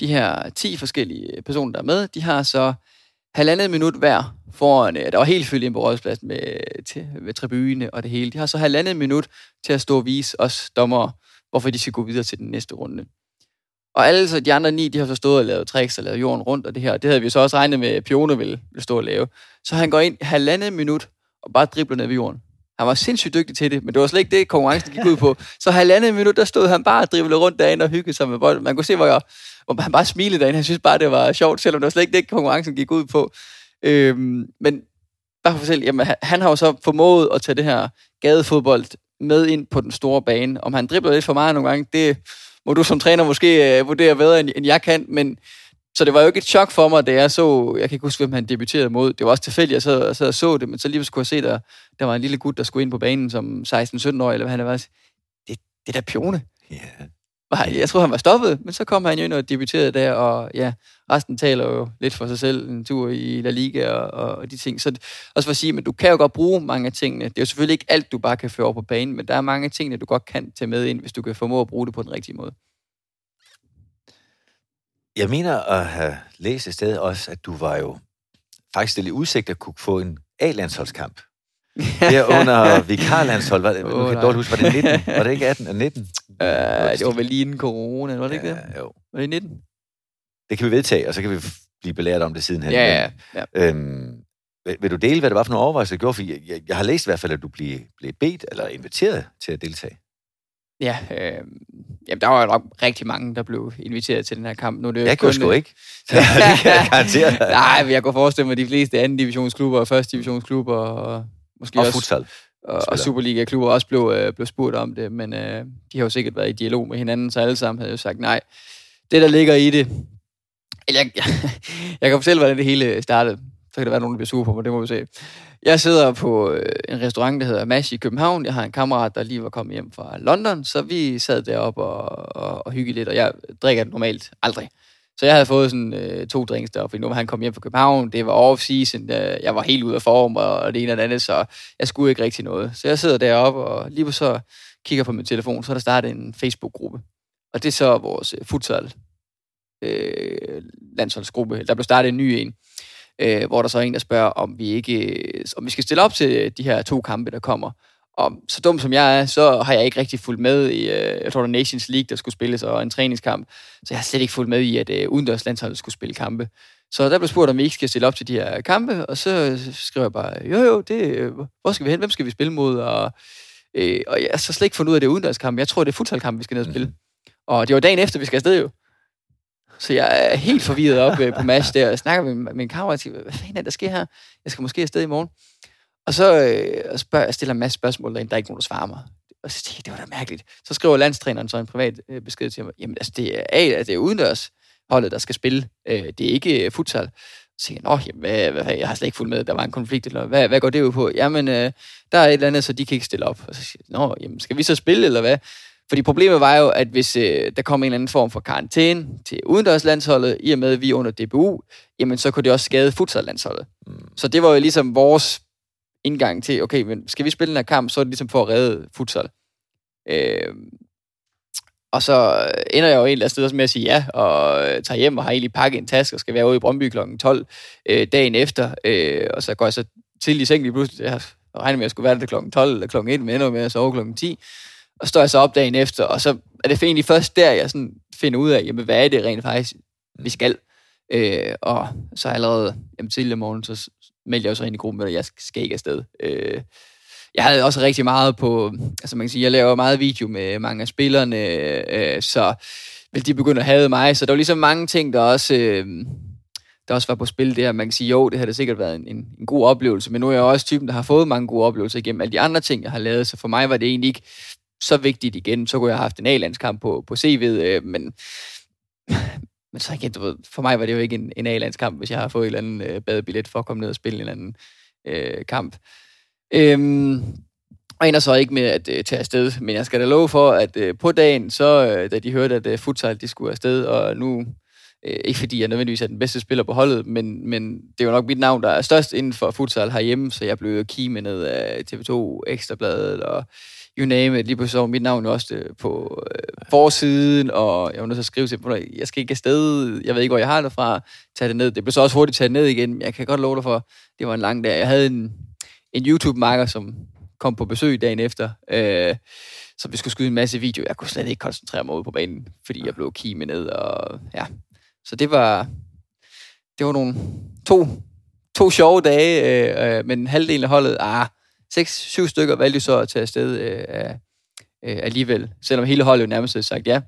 de her 10 forskellige personer, der er med, de har så halvandet minut hver foran, øh, der var helt fyldt ind på rådspladsen med, til, med tribune og det hele. De har så halvandet minut til at stå og vise os dommer, hvorfor de skal gå videre til den næste runde. Og alle så de andre ni, de har så stået og lavet tricks og lavet jorden rundt og det her. Det havde vi så også regnet med, at Pione ville, ville stå og lave. Så han går ind halvandet minut og bare dribler ned ved jorden. Han var sindssygt dygtig til det, men det var slet ikke det, konkurrencen gik ud på. Så halvandet minut, der stod han bare og driblede rundt derinde og hyggede sig med bolden. Man kunne se, hvor, jeg, hvor han bare smilede derinde. Han synes bare, det var sjovt, selvom det var slet ikke det, konkurrencen gik ud på. Øhm, men bare for selv, jamen, han har jo så formået at tage det her gadefodbold med ind på den store bane. Om han dribler lidt for meget nogle gange, det, må du som træner måske uh, vurdere bedre, end, end jeg kan, men så det var jo ikke et chok for mig, da jeg så, jeg kan ikke huske, hvem han debuterede mod. Det var også tilfældigt, jeg sad, jeg sad og så det, men så lige skulle jeg se, der, der var en lille gut, der skulle ind på banen som 16-17 år, eller hvad han var. Det, det der pione. Yeah. Jeg tror, han var stoppet, men så kom han jo ind og debuterede der, og ja, resten taler jo lidt for sig selv, en tur i La Liga og, og de ting. Så også for at sige, men du kan jo godt bruge mange af tingene. Det er jo selvfølgelig ikke alt, du bare kan føre over på banen, men der er mange tingene, du godt kan tage med ind, hvis du kan formå at bruge det på den rigtige måde. Jeg mener at have læst et sted også, at du var jo faktisk stillet udsigt at kunne få en A-landsholdskamp. Her under vikarlandshold, var det, oh, nu kan dårligt huske, var det 19? Var det ikke 18 og 19? Uh, det var vel lige inden corona, var det ikke ja, det? Jo. Var det 19? Det kan vi vedtage, og så kan vi blive belært om det sidenhen. Ja, ja. ja. Øhm, vil, vil du dele, hvad det var for nogle overvejelser, du gjorde? For jeg, jeg, jeg har læst i hvert fald, at du blev, blev bedt eller inviteret til at deltage. Ja, øh, jamen, der var jo nok rigtig mange, der blev inviteret til den her kamp. Nu er det jeg kunne sgu ikke. Så det kan jeg garantere Nej, men jeg kunne forestille mig, at de fleste anden divisionsklubber og første divisionsklubber og måske og også... Futsal. Og, og Superliga-klubber også blev, øh, blev spurgt om det, men øh, de har jo sikkert været i dialog med hinanden, så alle sammen havde jo sagt nej. Det, der ligger i det, jeg, jeg, jeg kan fortælle, hvordan det hele startede. Så kan der være, nogen der bliver sure på mig, det må vi se. Jeg sidder på øh, en restaurant, der hedder Mash i København. Jeg har en kammerat, der lige var kommet hjem fra London, så vi sad deroppe og, og, og hyggede lidt, og jeg drikker det normalt aldrig. Så jeg havde fået sådan øh, to drinks deroppe, fordi nu var han kommet hjem fra København, det var off-season, øh, jeg var helt ude af form, og det ene og det andet, så jeg skulle ikke rigtig noget. Så jeg sidder deroppe, og lige så kigger på min telefon, så er der startet en Facebook-gruppe. Og det er så vores øh, futsal øh, landsholdsgruppe. Der blev startet en ny en, øh, hvor der så er en, der spørger, om vi ikke om vi skal stille op til de her to kampe, der kommer. Og så dum som jeg er, så har jeg ikke rigtig fulgt med i, øh, jeg tror, der Nations League, der skulle spilles, og en træningskamp. Så jeg har slet ikke fulgt med i, at øh, udendørslandsholdet skulle spille kampe. Så der blev spurgt, om vi ikke skal stille op til de her kampe, og så skriver jeg bare, jo jo, det, øh, hvor skal vi hen, hvem skal vi spille mod? Og, øh, og jeg har så slet ikke fundet ud af, det udendørskamp. Jeg tror, det er futsalkamp, vi skal ned og spille. Mm. Og det var dagen efter, vi skal afsted jo. Så jeg er helt forvirret op øh, på match der, og snakker med, min, min kammerat og hvad fanden er der sker her? Jeg skal måske afsted i morgen. Og så øh, spørger, jeg stiller en masse spørgsmål, der er ikke nogen, der svarer mig. Og så tænker jeg, det var da mærkeligt. Så skriver landstræneren så en privat øh, besked til mig, jamen altså, det er, A, det er udendørs holdet, der skal spille. Øh, det er ikke øh, futsal. Så siger jeg, nå, jamen, hvad, hvad, jeg har slet ikke fulgt med, der var en konflikt, eller hvad, hvad går det ud på? Jamen, øh, der er et eller andet, så de kan ikke stille op. Og så siger jeg, nå, jamen, skal vi så spille, eller hvad? Fordi problemet var jo, at hvis øh, der kom en eller anden form for karantæne til udendørslandsholdet, i og med, at vi er under DBU, jamen så kunne det også skade futsallandsholdet. Mm. Så det var jo ligesom vores indgang til, okay, men skal vi spille den her kamp, så er det ligesom for at redde futsal. Øh, og så ender jeg jo anden sted med at sige ja, og tager hjem og har egentlig pakket en taske og skal være ude i Brøndby kl. 12 øh, dagen efter. Øh, og så går jeg så til i seng lige pludselig. Jeg regner med, at jeg skulle være der kl. 12 eller kl. 1, men ender med at sove kl. 10. Og står jeg så op dagen efter, og så er det egentlig først der, jeg sådan finder ud af, jamen, hvad er det rent faktisk, vi skal. Øh, og så allerede jamen, tidligere morgen, så meldte jeg så ind i gruppen, at jeg skal ikke afsted. Øh, jeg havde også rigtig meget på, altså man kan sige, jeg laver meget video med mange af spillerne, øh, så vil de begynde at have mig, så der var ligesom mange ting, der også, øh, der også var på spil der. Man kan sige, jo, det har da sikkert været en, en, en god oplevelse, men nu er jeg også typen, der har fået mange gode oplevelser igennem alle de andre ting, jeg har lavet, så for mig var det egentlig ikke så vigtigt igen. Så kunne jeg have haft en A-landskamp på, på CV'et, øh, men, men så igen, du ved, for mig var det jo ikke en, en A-landskamp, hvis jeg har fået en eller anden øh, badebillet for at komme ned og spille en eller anden øh, kamp. Øhm, og ender så ikke med at øh, tage afsted, men jeg skal da love for, at øh, på dagen, så øh, da de hørte, at øh, futsal de skulle afsted, og nu, øh, ikke fordi jeg nødvendigvis er den bedste spiller på holdet, men, men det er jo nok mit navn, der er størst inden for futsal herhjemme, så jeg blev kime ned af TV2 Ekstrabladet, og you name it, lige på så mit navn også det, på øh, forsiden, og jeg var nødt til at skrive til dem, jeg skal ikke afsted, jeg ved ikke, hvor jeg har det fra, tage det ned. Det blev så også hurtigt taget ned igen, men jeg kan godt love dig for, det var en lang dag. Jeg havde en, en YouTube-marker, som kom på besøg dagen efter, øh, så vi skulle skyde en masse video. Jeg kunne slet ikke koncentrere mig ud på banen, fordi jeg blev kimet ned, og ja. Så det var, det var nogle to, to sjove dage, øh, øh, men halvdelen af holdet, ah, seks, syv stykker valgte så at tage afsted øh, øh, alligevel. Selvom hele holdet jo nærmest havde sagt ja,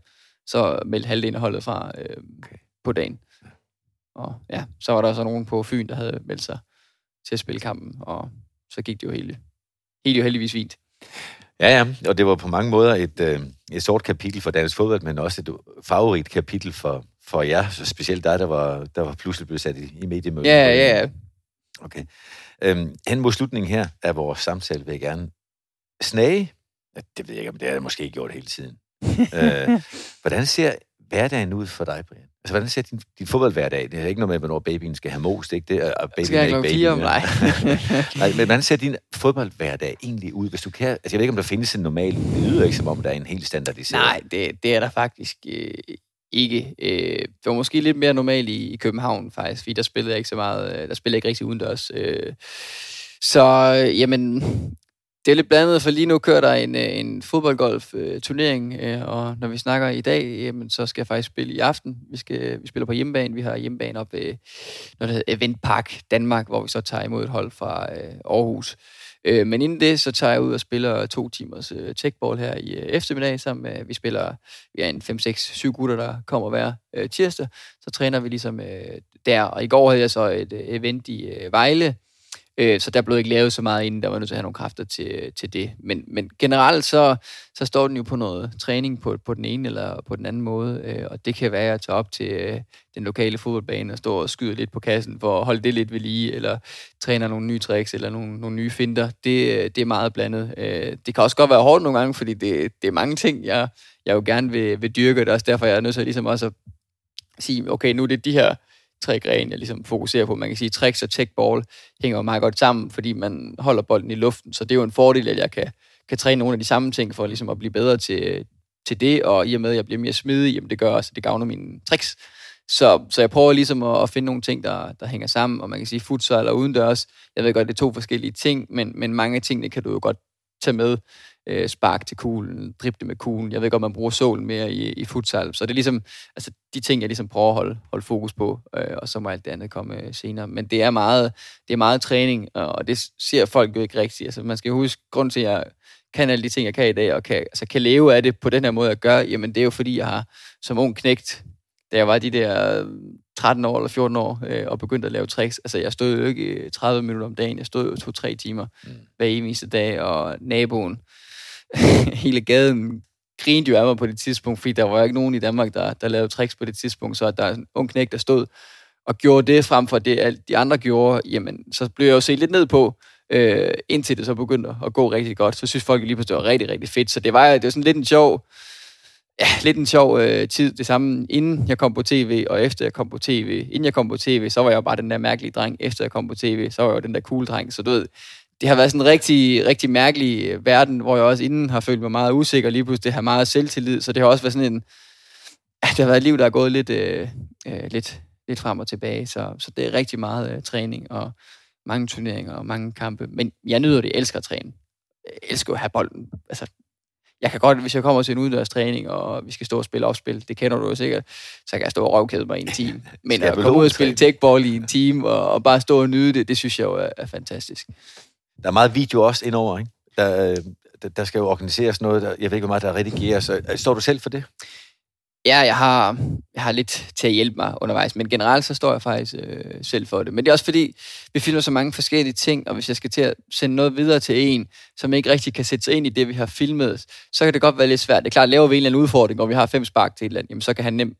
så meldte halvdelen af holdet fra øh, okay. på dagen. Og ja, så var der så nogen på Fyn, der havde meldt sig til at spille kampen, og så gik det jo helt, helt jo heldigvis fint. Ja, ja, og det var på mange måder et, øh, et sort kapitel for dansk fodbold, men også et favorit kapitel for, for jer, så specielt dig, der var, der var pludselig blevet sat i, i mediemødet. Ja, ja, ja. Okay. Øhm, hen mod slutningen her af vores samtale vil jeg gerne snage. Det ved jeg ikke, om det har jeg måske ikke gjort hele tiden. øh, hvordan ser hverdagen ud for dig, Brian? Altså, hvordan ser din, din fodboldhverdag? Det er ikke noget med, hvornår babyen skal have most, ikke? Det er, babyen skal jeg ikke babyen. Nej. nej. men hvordan ser din fodboldhverdag egentlig ud, hvis du kan? Altså, jeg ved ikke, om der findes en normal... Det lyder ikke, som om der er en helt standardiseret... Nej, det, det er der faktisk øh, ikke. Øh, det var måske lidt mere normalt i, i København, faktisk, fordi der spillede jeg ikke så meget... Øh, der spillede jeg ikke rigtig udendørs. Øh, så, jamen, det er lidt blandet, for lige nu kører der en, øh, en fodboldgolf-turnering, øh, og når vi snakker i dag, jamen, så skal jeg faktisk spille i aften. Vi, skal, vi spiller på hjemmebane. Vi har hjemmebane op ved noget, der hedder Event Park Danmark, hvor vi så tager imod et hold fra øh, Aarhus. Øh, men inden det, så tager jeg ud og spiller to timers øh, techball her i øh, eftermiddag, sammen med, vi spiller, vi er en 5, 6, 7 gutter, der kommer hver øh, tirsdag. Så træner vi ligesom øh, der, og i går havde jeg så et øh, event i øh, Vejle, Øh, så der blev ikke lavet så meget inden, der var nødt til at have nogle kræfter til, til det. Men, men generelt så, så står den jo på noget træning på, på den ene eller på den anden måde, øh, og det kan være at tage op til øh, den lokale fodboldbane og stå og skyde lidt på kassen for at holde det lidt ved lige, eller træner nogle nye tricks eller nogle, nogle nye finder. Det, det er meget blandet. Øh, det kan også godt være hårdt nogle gange, fordi det, det er mange ting, jeg, jeg jo gerne vil, vil dyrke. Det er også derfor, jeg er nødt til ligesom også at sige, okay, nu er det de her tre grene, jeg ligesom fokuserer på. Man kan sige, at tricks og techball hænger jo meget godt sammen, fordi man holder bolden i luften, så det er jo en fordel, at jeg kan, kan træne nogle af de samme ting for ligesom at blive bedre til, til det, og i og med, at jeg bliver mere smidig, jamen det gør også, at det gavner mine tricks. Så, så jeg prøver ligesom at, at finde nogle ting, der, der hænger sammen, og man kan sige futsal eller udendørs. Jeg ved godt, det er to forskellige ting, men, men mange af tingene kan du jo godt tage med øh, spark til kuglen, drible med kuglen. Jeg ved godt, man bruger sålen mere i, i futsal. Så det er ligesom altså, de ting, jeg ligesom prøver at holde, holde fokus på, øh, og så må alt det andet komme øh, senere. Men det er meget, det er meget træning, og det ser folk jo ikke rigtigt. Altså, man skal huske, grund til, at jeg kan alle de ting, jeg kan i dag, og kan, altså, kan leve af det på den her måde at gøre, jamen det er jo fordi, jeg har som ung knægt, da jeg var de der 13 år eller 14 år øh, og begyndte at lave tricks. Altså, jeg stod jo ikke 30 minutter om dagen. Jeg stod jo to-tre timer mm. hver eneste dag, og naboen, hele gaden grinede jo af mig på det tidspunkt, fordi der var ikke nogen i Danmark, der, der lavede tricks på det tidspunkt, så at der er en ung knæk, der stod og gjorde det frem for det, alt de andre gjorde, jamen, så blev jeg jo set lidt ned på, øh, indtil det så begyndte at gå rigtig godt. Så synes folk lige pludselig, det var rigtig, rigtig fedt. Så det var, det var sådan lidt en sjov, ja, lidt en sjov øh, tid. Det samme inden jeg kom på tv, og efter jeg kom på tv. Inden jeg kom på tv, så var jeg jo bare den der mærkelige dreng. Efter jeg kom på tv, så var jeg jo den der cool dreng. Så du ved, det har været sådan en rigtig, rigtig mærkelig øh, verden, hvor jeg også inden har følt mig meget usikker, lige pludselig det har meget selvtillid, så det har også været sådan en, det har været et liv, der er gået lidt, øh, øh, lidt, lidt frem og tilbage, så, så det er rigtig meget øh, træning og mange turneringer og mange kampe, men jeg nyder det, jeg elsker at træne. Jeg elsker at have bolden, altså jeg kan godt, hvis jeg kommer til en udendørs træning, og vi skal stå og spille opspil, det kender du jo sikkert, så kan jeg stå og røvkæde mig i en time. Men at komme ud og spille techball i en time, og, og bare stå og nyde det, det synes jeg jo er, er fantastisk. Der er meget video også indover, ikke? Der, øh, der, der skal jo organiseres noget, der, jeg ved ikke, hvor meget der redigeres. Så, øh, står du selv for det? Ja, jeg har, jeg har lidt til at hjælpe mig undervejs, men generelt så står jeg faktisk øh, selv for det. Men det er også fordi, vi filmer så mange forskellige ting, og hvis jeg skal til at sende noget videre til en, som ikke rigtig kan sætte sig ind i det, vi har filmet, så kan det godt være lidt svært. Det er klart, laver vi en eller anden udfordring, og vi har fem spark til et eller andet, jamen, så kan han, nem,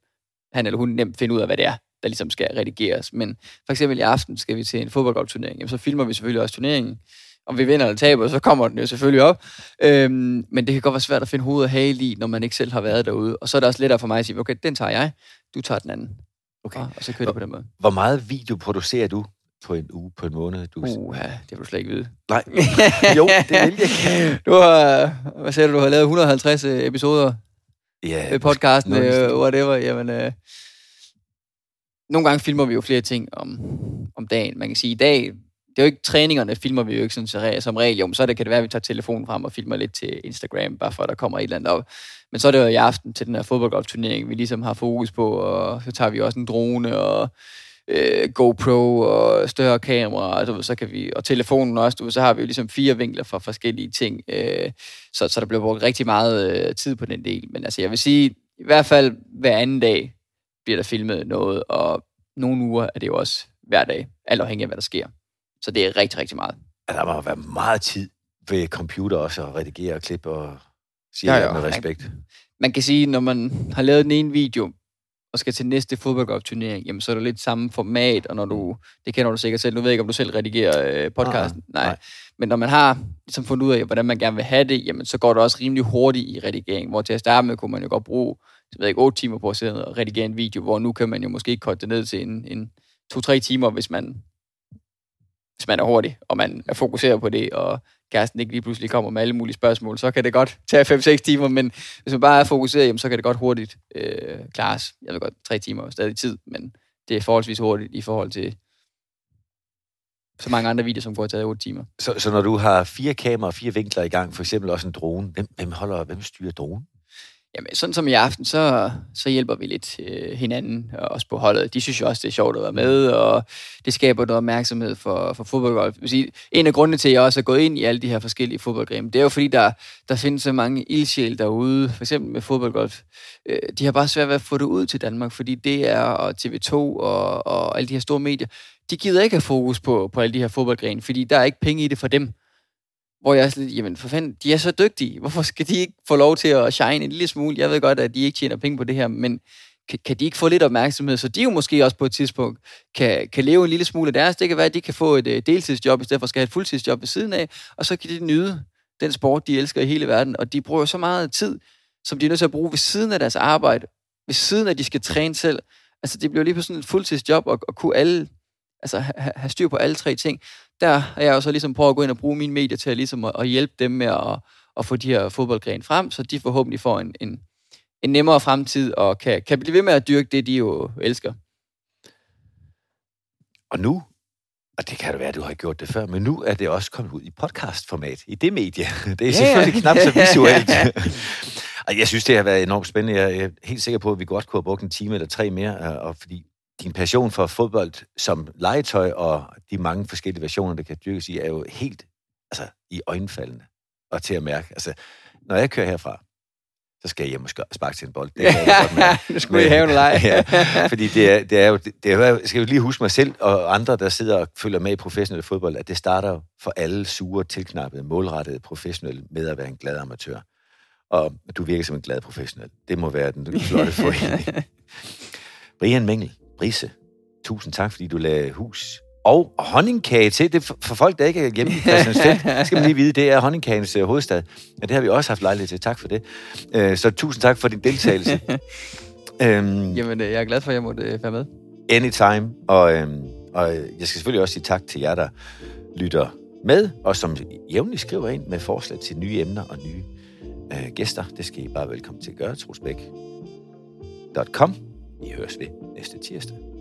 han eller hun nemt finde ud af, hvad det er, der ligesom skal redigeres. Men for eksempel i aften skal vi til en fodboldgolfturnering, jamen, så filmer vi selvfølgelig også turneringen, om vi vinder eller taber, så kommer den jo selvfølgelig op. Øhm, men det kan godt være svært at finde hoved og hale i, når man ikke selv har været derude. Og så er det også lettere for mig at sige, okay, den tager jeg, du tager den anden. Okay. Og, og så kører det på den måde. Hvor meget video producerer du på en uge, på en måned? Du... Uh, det vil du slet ikke vide. Nej, jo, det vil jeg Du har, hvad sagde du, du har lavet 150 øh, episoder ja, podcasten, øh, whatever. Jamen, øh, nogle gange filmer vi jo flere ting om, om dagen. Man kan sige, i dag det er jo ikke træningerne, filmer vi jo ikke sådan, som regel. Jo, men så det, kan det være, at vi tager telefonen frem og filmer lidt til Instagram, bare for at der kommer et eller andet op. Men så er det jo i aften til den her fodboldgolfturnering, vi ligesom har fokus på, og så tager vi også en drone og øh, GoPro og større kamera, og så, så kan vi, og telefonen også, du, så har vi jo ligesom fire vinkler for forskellige ting, øh, så, så der bliver brugt rigtig meget øh, tid på den del. Men altså, jeg vil sige, i hvert fald hver anden dag bliver der filmet noget, og nogle uger er det jo også hver dag, alt afhængig af, hvad der sker. Så det er rigtig, rigtig meget. Ja, der må være meget tid ved computer også at redigere og klippe og sige ja, ja, med respekt. Man kan sige, når man har lavet den ene video, og skal til næste fodboldgolfturnering, jamen så er det lidt samme format, og når du, det kender du sikkert selv, nu ved jeg ikke, om du selv redigerer øh, podcasten, nej, nej. nej. Men når man har ligesom fundet ud af, hvordan man gerne vil have det, jamen så går det også rimelig hurtigt i redigering, hvor til at starte med kunne man jo godt bruge, jeg ved ikke, 8 timer på at sidde og redigere en video, hvor nu kan man jo måske korte det ned til en, en to-tre timer, hvis man hvis man er hurtig, og man er fokuseret på det, og kæresten ikke lige pludselig kommer med alle mulige spørgsmål, så kan det godt tage 5-6 timer, men hvis man bare er fokuseret, jamen, så kan det godt hurtigt øh, klares. Jeg ved godt, 3 timer er stadig tid, men det er forholdsvis hurtigt i forhold til så mange andre videoer, som går taget 8 timer. Så, så når du har fire kameraer og fire vinkler i gang, for eksempel også en drone, hvem, hvem holder, hvem styrer dronen? Jamen, sådan som i aften, så, så hjælper vi lidt øh, hinanden, også på holdet. De synes jo også, det er sjovt at være med, og det skaber noget opmærksomhed for, for fodboldgolf. En af grundene til, at jeg også er gået ind i alle de her forskellige fodboldgrene, det er jo fordi, der, der findes så mange ildsjæl derude, for eksempel med fodboldgolf. Øh, de har bare svært ved at få det ud til Danmark, fordi DR og TV2 og, og alle de her store medier, de gider ikke have fokus på, på alle de her fodboldgrene, fordi der er ikke penge i det for dem hvor jeg er sådan lidt, jamen for fanden, de er så dygtige. Hvorfor skal de ikke få lov til at shine en lille smule? Jeg ved godt, at de ikke tjener penge på det her, men kan, kan de ikke få lidt opmærksomhed, så de jo måske også på et tidspunkt kan, kan leve en lille smule af deres. Det kan være, at de kan få et øh, deltidsjob, i stedet for at skal have et fuldtidsjob ved siden af, og så kan de nyde den sport, de elsker i hele verden. Og de bruger så meget tid, som de er nødt til at bruge ved siden af deres arbejde, ved siden af, at de skal træne selv. Altså, det bliver lige på sådan et fuldtidsjob, og, og kunne alle, altså, have, have styr på alle tre ting der har jeg jo så ligesom prøvet at gå ind og bruge mine medier til at, ligesom at, at hjælpe dem med at, at få de her fodboldgrene frem, så de forhåbentlig får en, en, en nemmere fremtid og kan, kan blive ved med at dyrke det, de jo elsker. Og nu, og det kan det være, at du har gjort det før, men nu er det også kommet ud i podcastformat, i det medie. Det er selvfølgelig knap så visuelt. og jeg synes, det har været enormt spændende. Jeg er helt sikker på, at vi godt kunne have brugt en time eller tre mere, og fordi din passion for fodbold som legetøj og de mange forskellige versioner, der kan dyrkes i, er jo helt altså, i øjenfaldende og til at mærke. Altså, når jeg kører herfra, så skal jeg hjem og sparke til en bold. Det kan jeg godt nu skal vi have en leg. ja, fordi det er, det er jo, det er, jeg skal jo lige huske mig selv og andre, der sidder og følger med i professionel fodbold, at det starter for alle sure, tilknappede, målrettede professionelle med at være en glad amatør. Og du virker som en glad professionel. Det må være den flotte forening. Brian Mengel, Risse, tusind tak, fordi du lagde hus og honningkage til. Det for, for folk, der ikke er hjemme i Christiansfeld, skal man lige vide, det er honningkagens hovedstad. Og det har vi også haft lejlighed til. Tak for det. Uh, så tusind tak for din deltagelse. um, Jamen, øh, jeg er glad for, at jeg måtte være med. Anytime. Og, um, og jeg skal selvfølgelig også sige tak til jer, der lytter med, og som jævnligt skriver ind med forslag til nye emner og nye uh, gæster. Det skal I bare velkommen til at gøre. Trosbæk.com vi høres ved næste tirsdag.